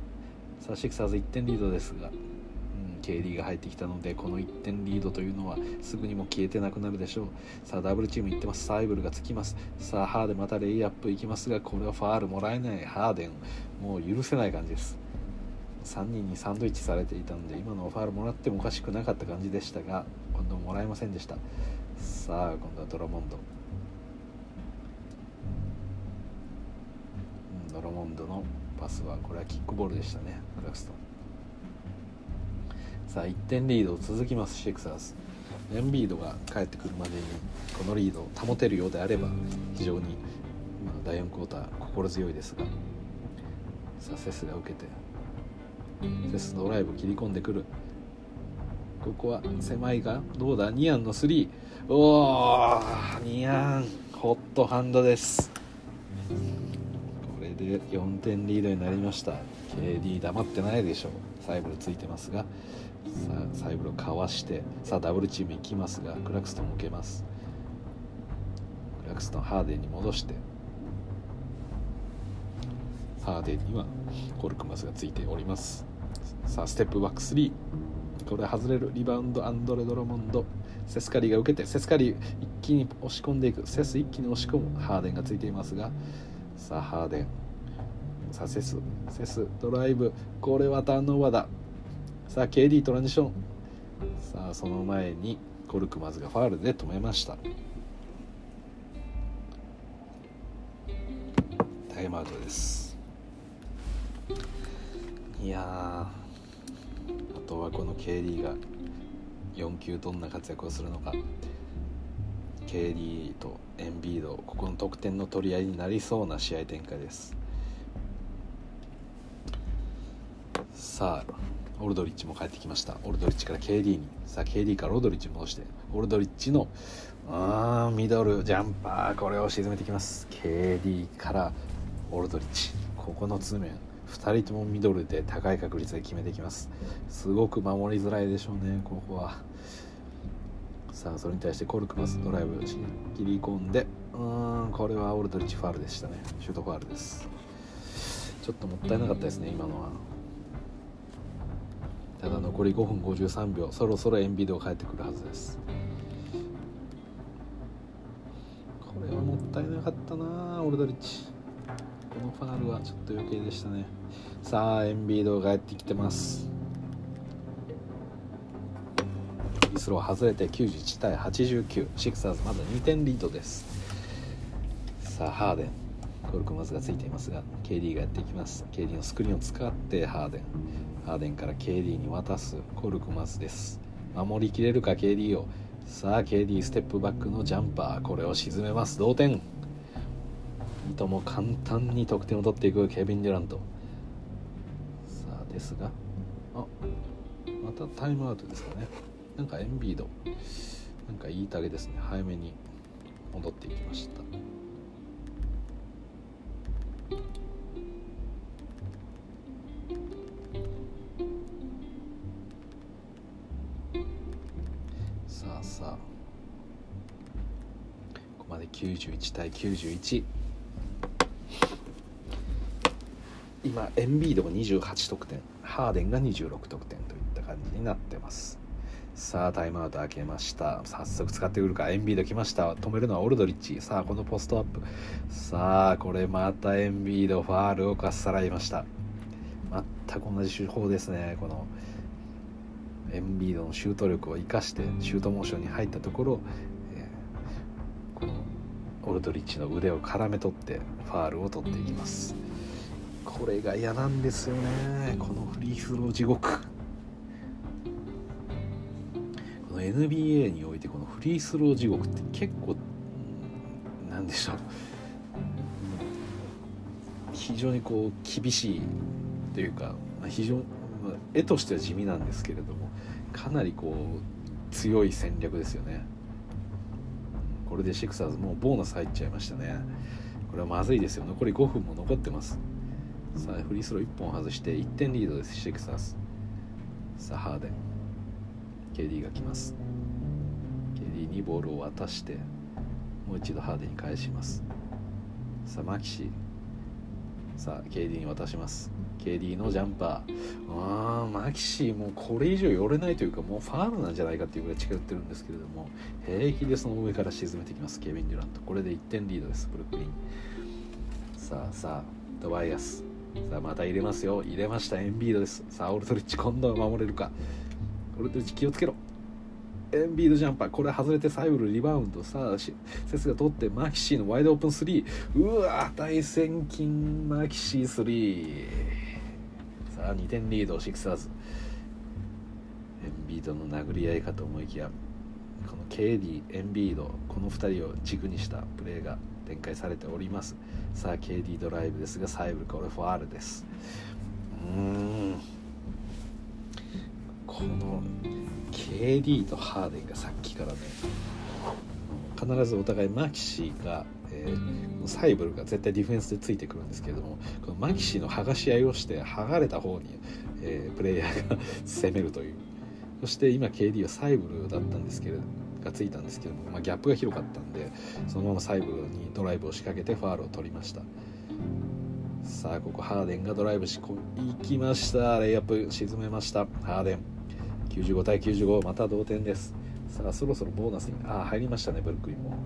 Speaker 1: さあシクサーズ1点リードですが、うん、KD が入ってきたのでこの1点リードというのはすぐにも消えてなくなるでしょう。さあダブルチームいってます。サイブルがつきます。さあハーデンまたレイアップいきますがこれはファールもらえない。ハーデンもう許せない感じです。3人にサンドイッチされていたので今のファールもらってもおかしくなかった感じでしたが。今度もらえませんでした。さあ今度はドラモンド。うんドラモンドのパスはこれはキックボールでしたね。クラクストンさあ1点リード続きますシクサーズ。エンビードが帰ってくるまでにこのリードを保てるようであれば非常に、まあ、第4クォーター心強いですが。さあセスが受けてセスドライブ切り込んでくる。ここは狭いがどうだ？ニアンの3おーニアンホットハンドです。これで4点リードになりました。KD 黙ってないでしょう。サイブルついてますが。さあサイブルかわして。さあダブルチーム行きますがクラクストン受けます。クラクストンハーデンに戻して。ハーデンにはコルクマスがついております。さあステップバック3これ外れる。リバウンドアンドレ・ドラモンド。セスカリーが受けてセスカリー一気に押し込んでいく。セス一気に押し込む。ハーデンがついていますが。さあハーデン。さあセス。セスドライブ。これはターンオーバーだ。さあ KD トランジション。さあその前にコルクマズがファールで止めました。タイムアウトです。いやとはこの KD が4球どんな活躍をするのか。KD とエンビードここの得点の取り合いになりそうな試合展開です。さあオルドリッチも帰ってきました。オルドリッチから KD に。さあ KD からオルドリッチ戻して。オルドリッチのあミドルジャンパー。これを沈めてきます。KD からオルドリッチ。ここの通面2人ともミドルで高い確率で決めてきます。すごく守りづらいでしょうねここは。さあそれに対してコルクマスドライブ切り込んで。うーんこれはオルドリッチファールでしたね。シュートファールです。ちょっともったいなかったですね今のは。ただ残り5分53秒。そろそろエンビードが帰ってくるはずです。これはもったいなかったなオルドリッチこのファールはちょっと余計でしたね。さあエンビードが帰ってきてます。フリースロー外れて91対89シクサーズまだ2点リードです。さあハーデン。コルクマズがついていますが KD がやっていきます。KD のスクリーンを使ってハーデン。ハーデンから KD に渡す。コルクマズです。守りきれるか KD を。さあ KD ステップバックのジャンパー。これを沈めます。同点。とも簡単に得点を取っていくケビン・デュラント。さあですが。あまたタイムアウトですかね。なんかエンビード。なんか言いたげですね。早めに戻っていきました。さあさあ。ここまで91対91今エンビードが28得点。ハーデンが26得点といった感じになってます。さあタイムアウト開けました。早速使ってくるか。エンビード来ました。止めるのはオルドリッチ。さあこのポストアップ。さあこれまたエンビードファールをかっさらいました。全く同じ手法ですね。このエンビードのシュート力を生かしてシュートモーションに入ったところ、えルドリッチの腕を絡め取ってファールを取っていきます。これが嫌なんですよね。このフリースロー地獄。この NBA においてこのフリースロー地獄って結構なんでしょう。非常にこう厳しいというか非常に絵としては地味なんですけれどもかなりこう強い戦略ですよね。これでシクサーズもうボーナス入っちゃいましたね。これはまずいですよ。残り5分も残ってますさあフリースロー1本外して1点リードです。シェクサーズ。さあハーデン。KD が来ます。KD にボールを渡してもう一度ハーデンに返します。さあマキシー。さあ KD に渡します。KD のジャンパー。あーマキシーもうこれ以上寄れないというかもうファールなんじゃないかっていうぐらい近寄ってるんですけれども平気でその上から沈めてきます。ケビン・デュラント。これで1点リードですブルックリン。さあさあトバイアス。さあまた入れますよ。入れました。エンビードです。さあオルドリッチ今度は守れるか。オルドリッチ気をつけろ。エンビードジャンパー。これ外れてサイブルリバウンド。さあセスが取ってマキシーのワイドオープン3うわ大戦金。マキシー3さあ2点リードシクサーズエンビードの殴り合いかと思いきやこの KD エンビードこの2人を軸にしたプレーが展開されております。さあ KD ドライブですがサイブルこれファールです。うん。この KD とハーデンがさっきからね必ずお互いマキシーが、えー、サイブルが絶対ディフェンスでついてくるんですけれどもこのマキシーの剥がし合いをして剥がれた方に、えー、プレイヤーが [laughs] 攻めるという。そして今 KD はサイブルだったんですけれどもがついたんですけども、まあ、ギャップが広かったんでそのままサイブルにドライブを仕掛けてファールを取りました。さあここハーデンがドライブし行きました。レイアップ沈めました。ハーデン。95対95また同点です。さあそろそろボーナスにあ入りましたねブルックリンも、はい、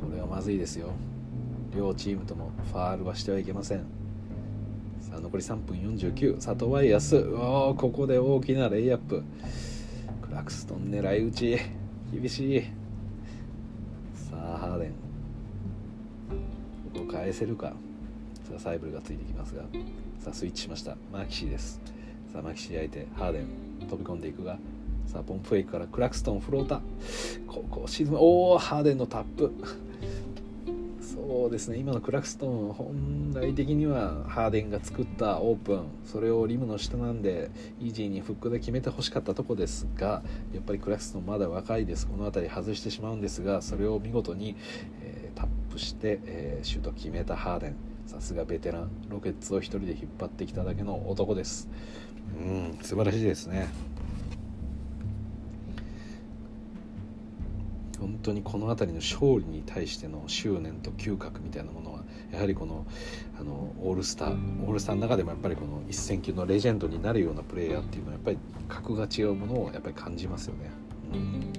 Speaker 1: これはまずいですよ。両チームともファールはしてはいけません。さあ残り3分49さあトワイヤスおここで大きなレイアップ。クラクストン狙い撃ち。厳しい。さあハーデン。ここ返せるか。さあサイブルがついてきますが。さあスイッチしました。マキシーです。さあマキシー相手。ハーデン。飛び込んでいくが。さあポンプフェイクからクラクストンフローター。ここ沈む。おおハーデンのタップ。そうですね。今のクラクストン本来的にはハーデンが作ったオープン。それをリムの下なんでイージーにフックで決めてほしかったとこですがやっぱりクラクストンまだ若いです。この辺り外してしまうんですがそれを見事に、えー、タップして、えー、シュート決めたハーデン。さすがベテラン。ロケッツを1人で引っ張ってきただけの男です。うん素晴らしいですね。本当にこの辺りの勝利に対しての執念と嗅覚みたいなものはやはりこのあのオールスターオールスターの中でもやっぱりこの一戦級のレジェンドになるようなプレーヤーっていうのはやっぱり格が違うものをやっぱり感じますよね。うん。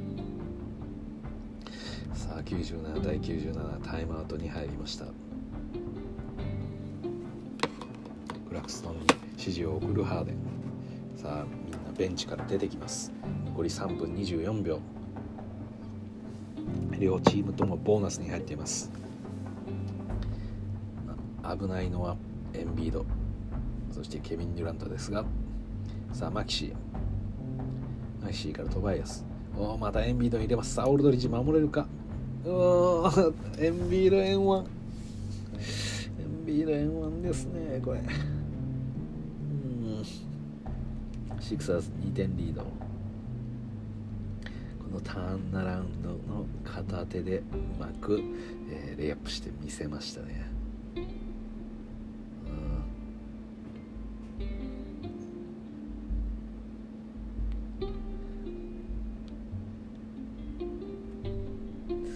Speaker 1: さあ97対97タイムアウトに入りました。クラクストンに指示を送るハーデン。さあみんなベンチから出てきます。残り3分24秒。両チームともボーナスに入っています。危ないのはエンビード。そしてケビン・デュラントですが。さあマキシー。マキシーからトバイアス。おまたエンビードに入れます。さあオールドリッジ守れるか。うーエンビード円1エンビード円1ですねこれ。うん。シクサーズ2点リード。のターンアラウンドの片手でうまく、えー、レイアップしてみせましたね。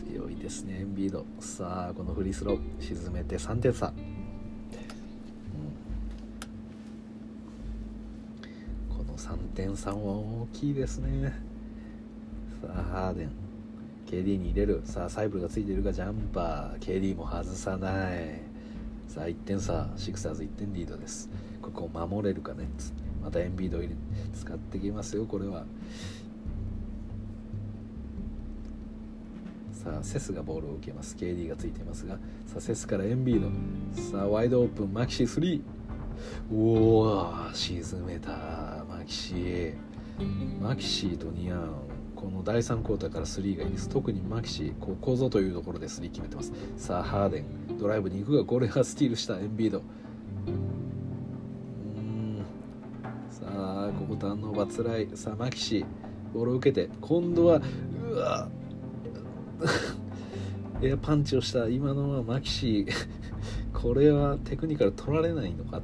Speaker 1: 強いですねエンビード。さあこのフリースロー沈めて3点差、この3点差は大きいですね。さあハーデン KD に入れる。さあサイブルがついているがジャンパー。KD も外さない。さあ1点差。シクサーズ1点リードです。ここを守れるかね。またエンビード入れ使ってきますよこれは。さあセスがボールを受けます。KD がついていますが。さあセスからエンビード。さあワイドオープンマキシー3おお沈めたマキシー。マキシーとニアン。この第3クォーターから3がいいです。特にマキシーここぞというところで3決めてます。さあハーデン。ドライブに行くがこれがスティールしたエンビード。うん。さあここターンオーバーつらい。さあマキシーボールを受けて今度はうわ。[laughs] エアパンチをした今のはマキシー。[laughs] これはテクニカル取られないのか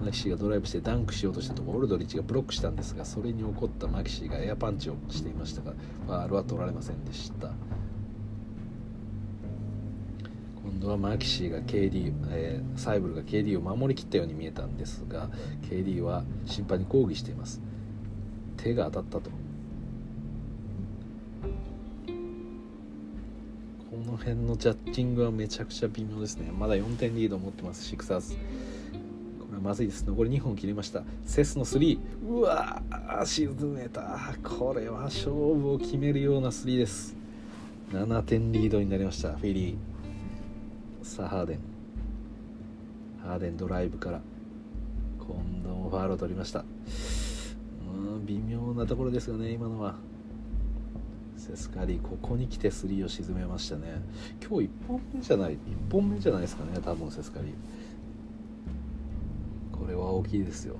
Speaker 1: マキシーがドライブしてダンクしようとしたところオルドリッチがブロックしたんですがそれに起こったマキシーがエアパンチをしていましたがファールは取られませんでした。今度はマキシーが KD、えー、サイブルが KD を守りきったように見えたんですが KD は審判に抗議しています。手が当たったと。この辺のジャッジングはめちゃくちゃ微妙ですね。まだ4点リードを持ってますシクサーズ。まずいです。残り2本切りました。セスの3うわ沈めたこれは勝負を決めるような3です。7点リードになりましたフィリー。さあハーデン。ハーデンドライブから。今度もファールを取りました。うん微妙なところですよね今のは。セスカリーここに来て3を沈めましたね。今日1本目じゃない1本目じゃないですかね多分セスカリー。大きいですよ。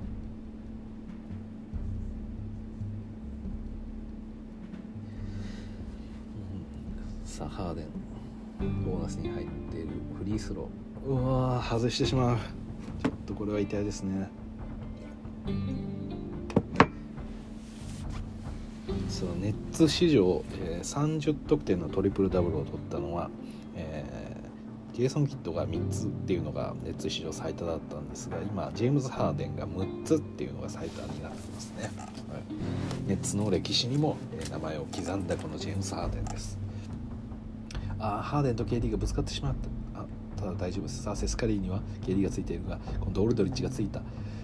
Speaker 1: さあハーデン。ボーナスに入っているフリースロー。うわ外してしまう。ちょっとこれは痛いですね。そのネッツ史上、えー、30得点のトリプルダブルを取ったのは、ー、ジェイソン・キッドが3つっていうのがネッツ史上最多だったんですが今ジェームズ・ハーデンが6つっていうのが最多になってますね、はい、ネッツの歴史にも、え、名前を刻んだこのジェームズ・ハーデンです。ああハーデンと KD がぶつかってしまった。あただ大丈夫です。さあセスカリーには KD がついているが今度オルドリッチがついた。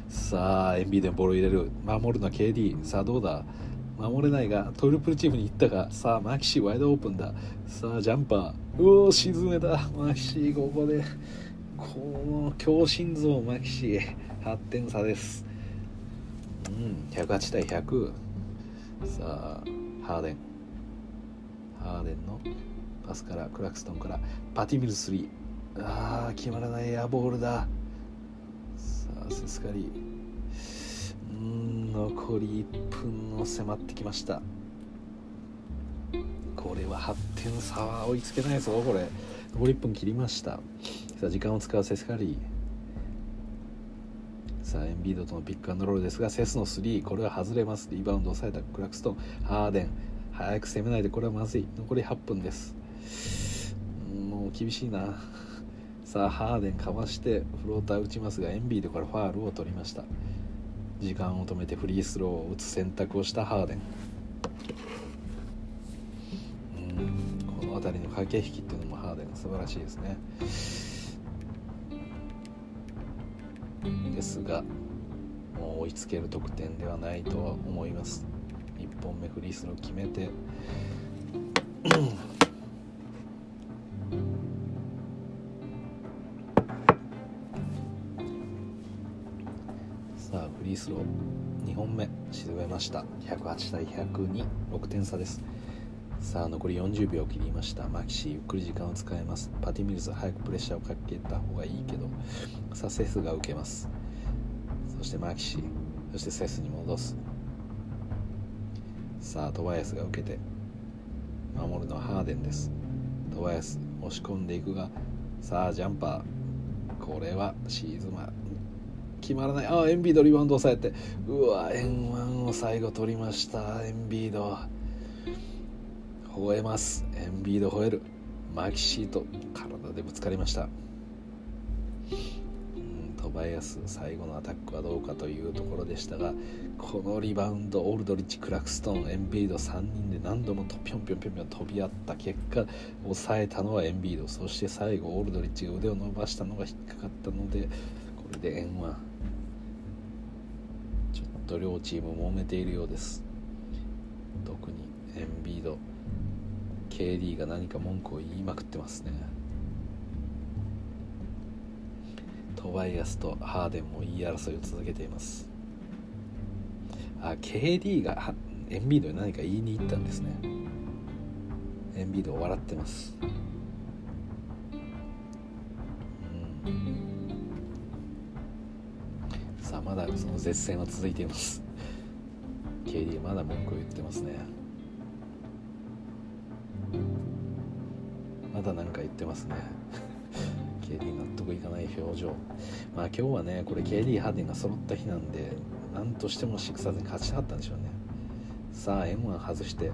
Speaker 1: さあエンビーでボールを入れる。守るのは KD さあどうだ？守れないがトリプルチームに行ったがさあマキシーワイドオープンだ。さあジャンパー。うお沈めた。マキシーここでこの強心臓マキシー8点差です。うん108対100さあハーデン。ハーデンのパスからクラクストンから。パティミル3あー決まらない。エアボールだ。さあセスカリー。うん残り1分を迫ってきました。これは8点差は追いつけないぞこれ。残り1分切りました。さあ時間を使うセスカリー。さあエンビードとのピックアンドロールですがセスの3これは外れます。リバウンド抑えたクラクストン。ハーデン。早く攻めないでこれはまずい。残り8分です。もう厳しいな。さあハーデンかわしてフローター打ちますがエンビードからファールを取りました。時間を止めてフリースローを打つ選択をしたハーデン。うんこの辺りの駆け引きっていうのもハーデンが素晴らしいですね。ですがもう追いつける得点ではないとは思います。1本目フリースロー決めて。さあフリースロー2本目沈めました。108対1026点差です。さあ残り40秒切りました。マキシーゆっくり時間を使えます。パティミルズ早くプレッシャーをかけた方がいいけどさあセスが受けます。そしてマキシーそしてセスに戻す。さあトバヤスが受けて守るのはハーデンです。トバヤス押し込んでいくがさあジャンパー。これはシーズマ決まらない。あエンビードリバウンド抑えて。うわ円盤を最後取りました。エンビード。吠えます。エンビード吠える。マキシーと体でぶつかりました。トバイアス最後のアタックはどうかというところでしたがこのリバウンドオールドリッチクラクストンエンビード3人で何度もピョンピョンピョンピョン飛び合った。結果抑えたのはエンビード。そして最後オールドリッチが腕を伸ばしたのが引っかかったのでこれで円はと両チーム揉めているようです。特にエンビード KD が何か文句を言いまくってますね。トバイアスとハーデンも言い争いを続けています。あ KD がエンビードに何か言いに行ったんですね。エンビード笑ってます。その絶戦は続いています。KD まだ文句を言ってますね。まだ何か言ってますね。KD 納得いかない表情。まあ今日はねこれ KD ハーデンが揃った日なんで何としてもシクサーズに勝ちたかったんでしょうね。さあ M1 外して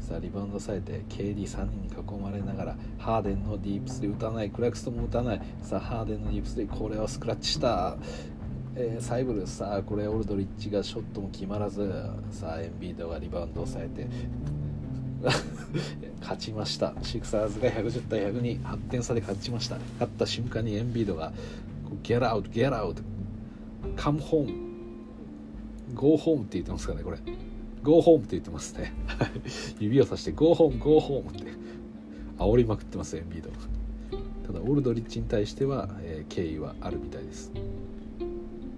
Speaker 1: さあリバウンドされて KD3 人に囲まれながらハーデンのディープスで打たないクラクストも打たない。さあハーデンのディープスでこれはスクラッチした。えー、サイブルさあこれオルドリッチがショットも決まらずさあエンビードがリバウンドを抑えて [laughs] 勝ちました。シクサーズが110対102 8点差で勝ちました。勝った瞬間にエンビードが「ゲラウトゲラウトカムホームゴーホームって言ってますかねこれ。ゴーホームって言ってますね。[laughs] 指をさしてゴーホームゴーホームって。煽りまくってますエンビード。ただオルドリッチに対しては、えー、敬意はあるみたいです。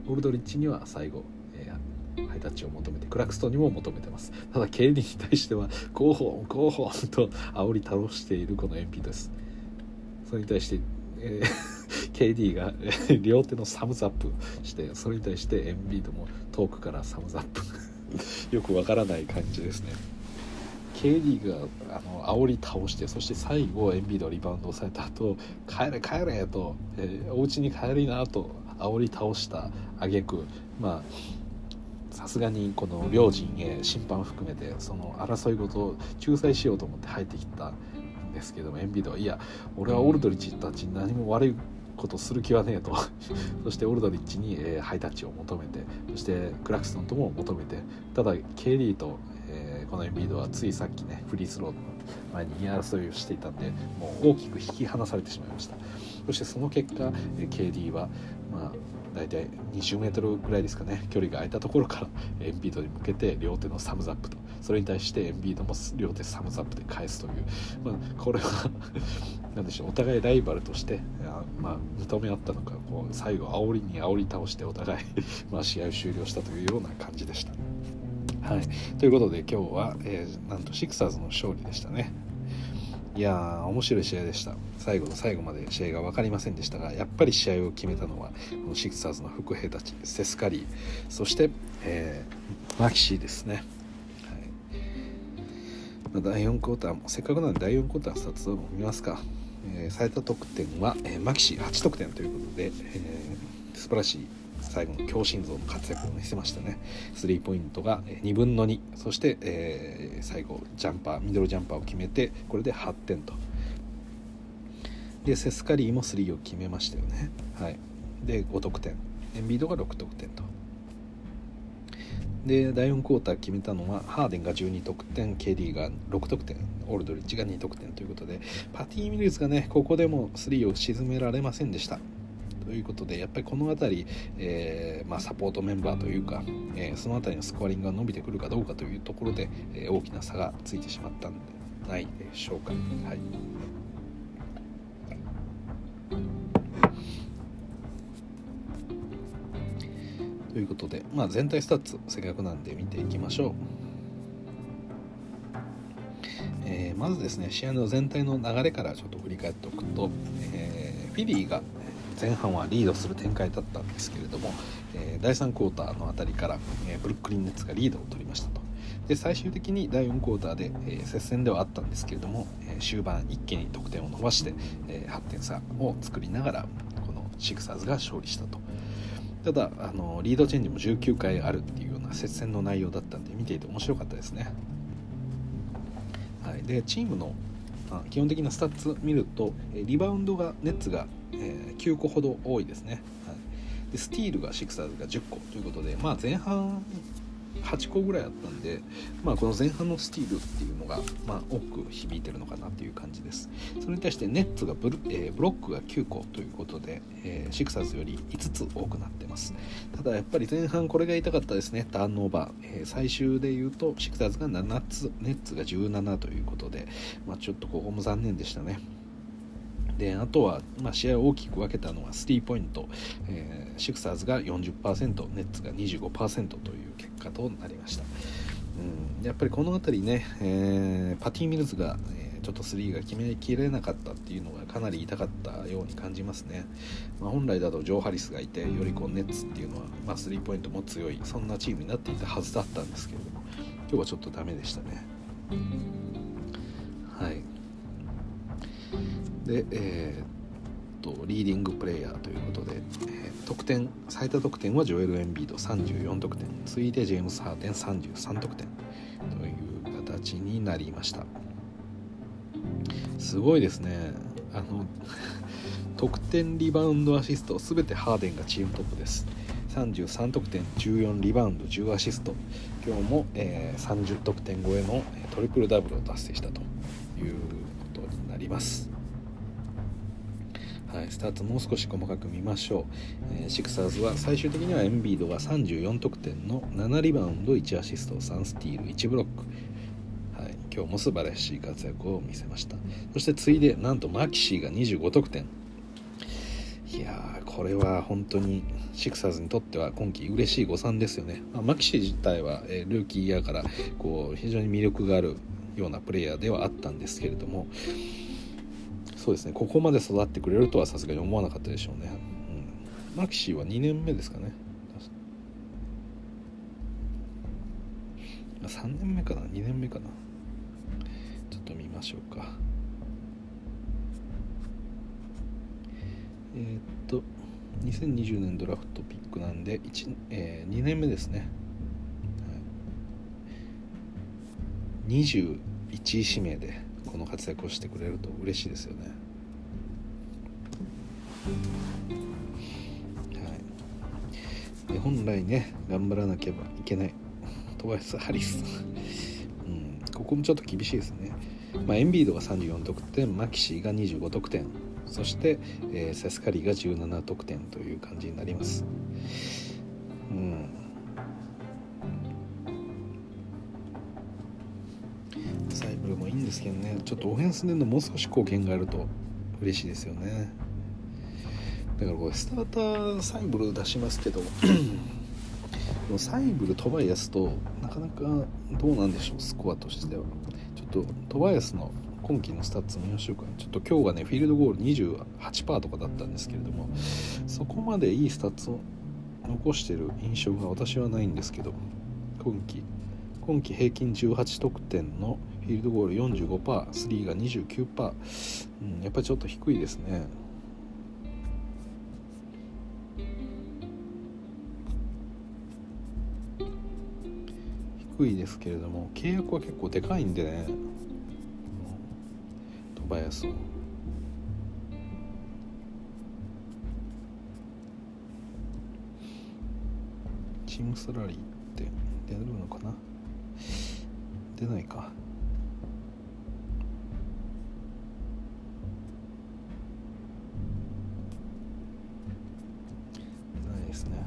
Speaker 1: オルドリッチには最後、えー、ハイタッチを求めてクラクストンにも求めてます。ただ KD に対してはゴーホームゴーホームと煽り倒しているこのエンビードです。それに対してえー、[laughs] KD が両手のサムズアップしてそれに対してエンビードも遠くからサムズアップ。[laughs] よくわからない感じですね。KD があの煽り倒してそして最後エンビードリバウンドをされた後帰れ帰れと、えー、お家に帰りなと煽り倒した挙句まあさすがにこの両陣営審判含めてその争いごと仲裁しようと思って入ってきたんですけどもエンビードはいや俺はオルドリッチたちに何も悪いことする気はねえと。[laughs] そしてオルドリッチに、えー、ハイタッチを求めてそしてクラクストンとも求めてただ KD と、えー、このエンビードはついさっきねフリースローの前に言い争いをしていたんでもう大きく引き離されてしまいました。そしてその結果、えー、KD はまあ大体20メートルぐらいですかね。距離が空いたところから [laughs] エンビードに向けて両手のサムズアップと。それに対してエンビードも両手サムズアップで返すという、まあ、これは [laughs] 何でしょう。お互いライバルとしてまあ、認め合ったのかこう最後煽りに煽り倒してお互い [laughs] まあ試合を終了したというような感じでした。はい、ということで今日は、えー、なんとシクサーズの勝利でしたね。いやー面白い試合でした。最後の最後まで試合が分かりませんでしたがやっぱり試合を決めたのはこのシクサーズの副兵たちセスカリーそして、えー、マキシーですね、はい。まあ、第4クォーターもせっかくなんで第4クォータースタッツを見ますか、えー、最多得点は、えー、マキシー8得点ということで、えー、素晴らしい最後の強心臓の活躍を見せましたね。スリーポイントが2分の2そして、えー、最後ジャンパーミドルジャンパーを決めてこれで8点と。でセスカリーも3を決めましたよね。はい。で5得点。エンビードが6得点と。で第4クォーター決めたのはハーデンが12得点 KD が6得点オールドリッチが2得点ということでパティ・ミルズがねここでも3を沈められませんでした。ということでやっぱりこの辺り、えー、まあ、サポートメンバーというか、えー、その辺りのスコアリングが伸びてくるかどうかというところで、えー、大きな差がついてしまったんでないでしょうか。はいということで、まあ、全体スタッツせっかくなんで見ていきましょう。えー、まずですね試合の全体の流れからちょっと振り返っておくと、えー、フィリーが前半はリードする展開だったんですけれども、えー、第3クォーターの辺りから、えー、ブルックリン・ネッツがリードを取りましたと。で最終的に第4クォーターで、えー、接戦ではあったんですけれども、え終盤一気に得点を伸ばして、え8点差を作りながらこのシクサーズが勝利したと。ただあのリードチェンジも19回あるっていうような接戦の内容だったんで見ていて面白かったですね、はい、でチームの、基本的なスタッツ見るとリバウンドがネッツが、え、9個ほど多いですね、はい、でスティールがシクサーズが10個ということで、まあ、前半8個ぐらいあったんで、まあ、この前半のスティールっていうのが、まあ、多く響いてるのかなという感じです。それに対してネッツがブル、えー、ブロックが9個ということで、えー、シクサーズより5つ多くなってます。ただやっぱり前半これが痛かったですね。ターンオーバー、えー、最終で言うとシクサーズが7つネッツが17ということで、まあ、ちょっとここも残念でしたね。であとは、まあ、試合を大きく分けたのはスリーポイント、えー、シクサーズが40%ネッツが25%という結果となりました、うん、やっぱりこの辺りね、えー、パティ・ミルズが、えー、ちょっとスリーが決めきれなかったっていうのがかなり痛かったように感じますね、まあ、本来だとジョー・ハリスがいてよりこうネッツっていうのは、ま、スリーポイントも強いそんなチームになっていたはずだったんですけれども今日はちょっとダメでしたね。はい。で、えー、とリーディングプレーヤーということで、えー、得点最多得点はジョエル・エンビード34得点。次いでジェームス・ハーテン33得点という形になりました。すごいですね。あの [laughs] 得点リバウンドアシスト全てハーデンがチームトップです。33得点14リバウンド10アシスト。今日も、えー、30得点超えのトリプルダブルを達成したということになります。はい、スタートもう少し細かく見ましょう、えー、シクサーズは最終的にはエンビードが34得点の7リバウンド1アシスト3スティール1ブロック、はい、今日も素晴らしい活躍を見せました。そして次いでなんとマキシーが25得点。いやこれは本当にシクサーズにとっては今季嬉しい誤算ですよね、まあ、マキシー自体は、えー、ルーキーイヤーからこう非常に魅力があるようなプレイヤーではあったんですけれどもそうですね。ここまで育ってくれるとはさすがに思わなかったでしょうね、うん、マキシーは2年目ですかね。3年目かな。2年目かな。ちょっと見ましょうか。えー、っと2020年ドラフトピックなんで1、えー、2年目ですね、はい、21位指名で。この活躍をしてくれると嬉しいですよね。はい、本来ね頑張らなければいけない。トワイス・ハリス、うん、ここもちょっと厳しいですね、まあ、エンビードが34得点マキシーが25得点。そして、えー、セスカリーが17得点という感じになります。うん。ですけどねちょっとオフェンスでのもう少し貢献があると嬉しいですよね。だからこれスターターサイブル出しますけど [clears throat] サイブルトバイアスとなかなかどうなんでしょうスコアとしては。ちょっとトバイアスの今季のスタッツ見ましょうか。ちょっと今日がねフィールドゴール28%とかだったんですけれどもそこまでいいスタッツを残してる印象が私はないんですけど今季今季平均18得点のフィールドゴール45%スリーが29%、うん、やっぱりちょっと低いですね。低いですけれども契約は結構でかいんでね。トバヤスチームサラリーって出るのかな？出ないか出ないですね。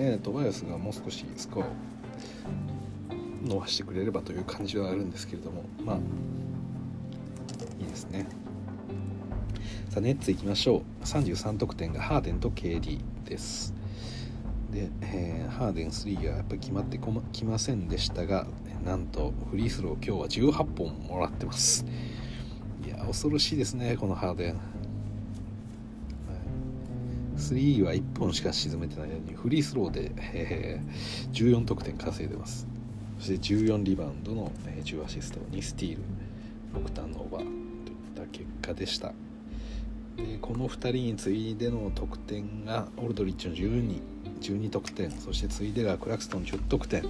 Speaker 1: ねトバヤスがもう少しスコアを伸ばしてくれればという感じはあるんですけれどもまあいいですね。さあネッツいきましょう。33得点がハーデンと KD です。で、えー、ハーデン3がやっぱり決まって、きませんでしたがなんとフリースロー今日は18本もらってます。いや恐ろしいですねこのハーデン。3は1本しか沈めてないのにフリースローで、えー、14得点稼いでます。そして14リバウンドの10アシスト2スティール6ターンオーバーといった結果でした。でこの2人に次いでの得点がオルドリッチの12 12得点そして次いでがクラクストン10得点。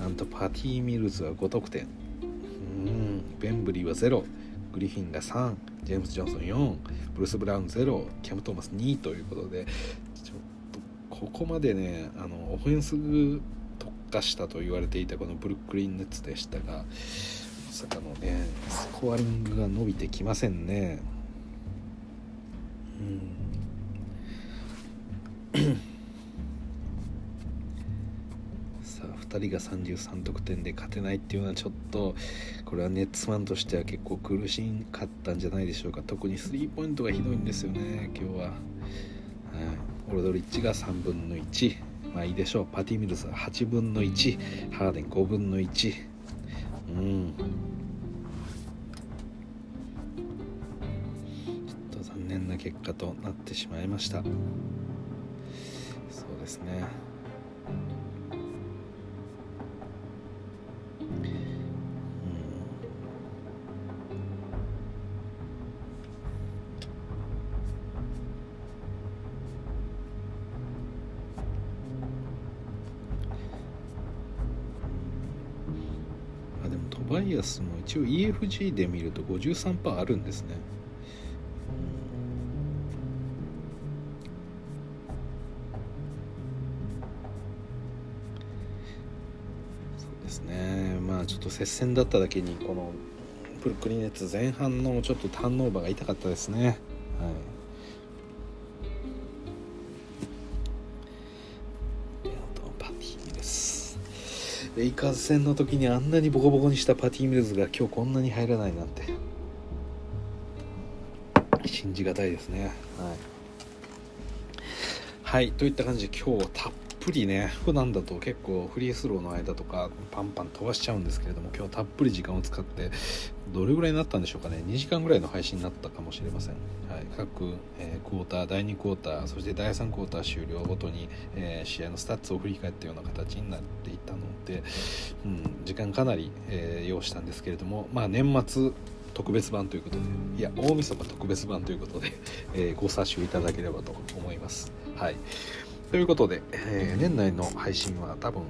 Speaker 1: なんとパティ・ミルズは5得点。うんベンブリーは0グリフィンが3ジェームズ・ジョンソン4ブルース・ブラウン0キャム・トーマス2ということでちょっとここまでねあのオフェンス特化したと言われていたこのブルックリン・ネッツでしたがまさかのねスコアリングが伸びてきませんね。うん。2人が33得点で勝てないっていうのはちょっとこれはネッツマンとしては結構苦しかったんじゃないでしょうか。特にスリーポイントがひどいんですよね今日は、はい、オルドリッチが3分の1まあいいでしょう。パティ・ミルズは8分の1ハーデン5分の1うん。ちょっと残念な結果となってしまいました。そうですね。アスも一応 EFG で見ると53%あるんですね。そうですね。まあちょっと接戦だっただけにこのプルクリネッツ前半のちょっとターンオーバーが痛かったですね。はい。レイカーズ戦の時にあんなにボコボコにしたパティ・ミルズが今日こんなに入らないなんて。信じがたいですね。はい、はい、といった感じで今日はたっぷりね普段だと結構フリースローの間とかパンパン飛ばしちゃうんですけれども今日たっぷり時間を使ってどれぐらいになったんでしょうかね。2時間ぐらいの配信になったかもしれません、はい、各、えー、クォーター第2クォーターそして第3クォーター終了ごとに、えー、試合のスタッツを振り返ったような形になっていたので、うん、時間かなり、えー、要したんですけれどもまあ年末特別版ということでいや大晦日特別版ということで、えご察しいただければと思います。はい。ということで、えー、年内の配信は多分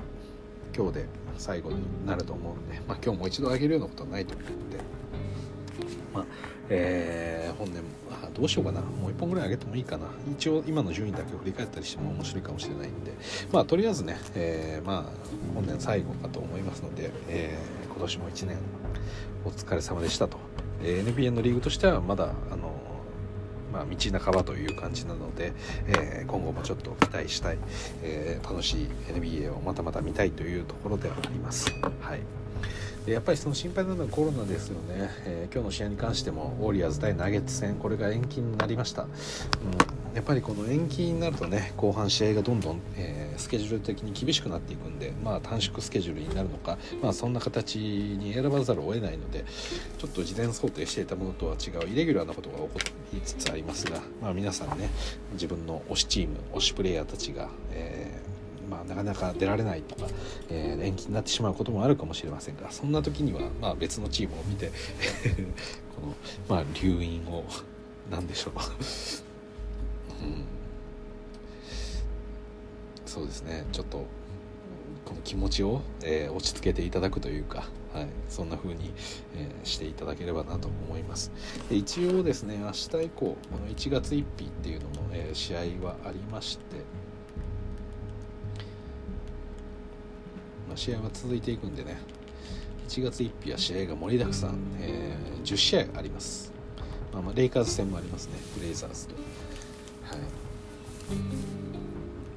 Speaker 1: 今日で最後になると思うんで、まあ、今日もう一度上げるようなことはないと思うんで、まあえー、本年あどうしようかな。もう1本ぐらい上げてもいいかな。一応今の順位だけ振り返ったりしても面白いかもしれないんでまあとりあえずね、えー、まあ本年最後かと思いますので、えー、今年も1年お疲れ様でしたと、えー、NBN のリーグとしてはまだあのまあ、道半ばという感じなので、えー、今後もちょっと期待したい、えー、楽しい NBA をまたまた見たいというところではあります。はいでやっぱりその心配なのはコロナですよね、えー、今日の試合に関してもウォリアーズ対ナゲッツ戦これが延期になりました、うん、やっぱりこの延期になるとね後半試合がどんどん、えー、スケジュール的に厳しくなっていくんで、まあ、短縮スケジュールになるのか、まあ、そんな形に選ばざるを得ないのでちょっと事前想定していたものとは違うイレギュラーなことが起こりつつありますが、まあ、皆さんね自分の推しチーム推しプレーヤーたちが、えーまあ、なかなか出られないとか、えー、延期になってしまうこともあるかもしれませんがそんな時には、まあ、別のチームを見て [laughs] この、まあ、留飲を何でしょう。うん、そうですね。ちょっとこの気持ちを、えー、落ち着けていただくというか、はい、そんな風に、えー、していただければなと思います。で一応ですね明日以降この1月1日っていうのも、えー、試合はありまして、まあ、試合は続いていくんでね。1月1日は試合が盛りだくさん、えー、10試合あります、まあ、まあレイカーズ戦もありますね。ブレイザーズと。はい、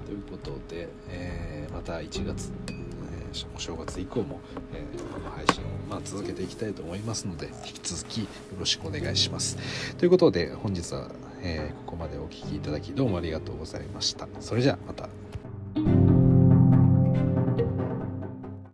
Speaker 1: ということで、えー、また1月、え、お正月以降も、えー、この配信を、まあ、続けていきたいと思いますので引き続きよろしくお願いします。ということで本日は、えここまでお聴きいただきどうもありがとうございました。それじゃあまた。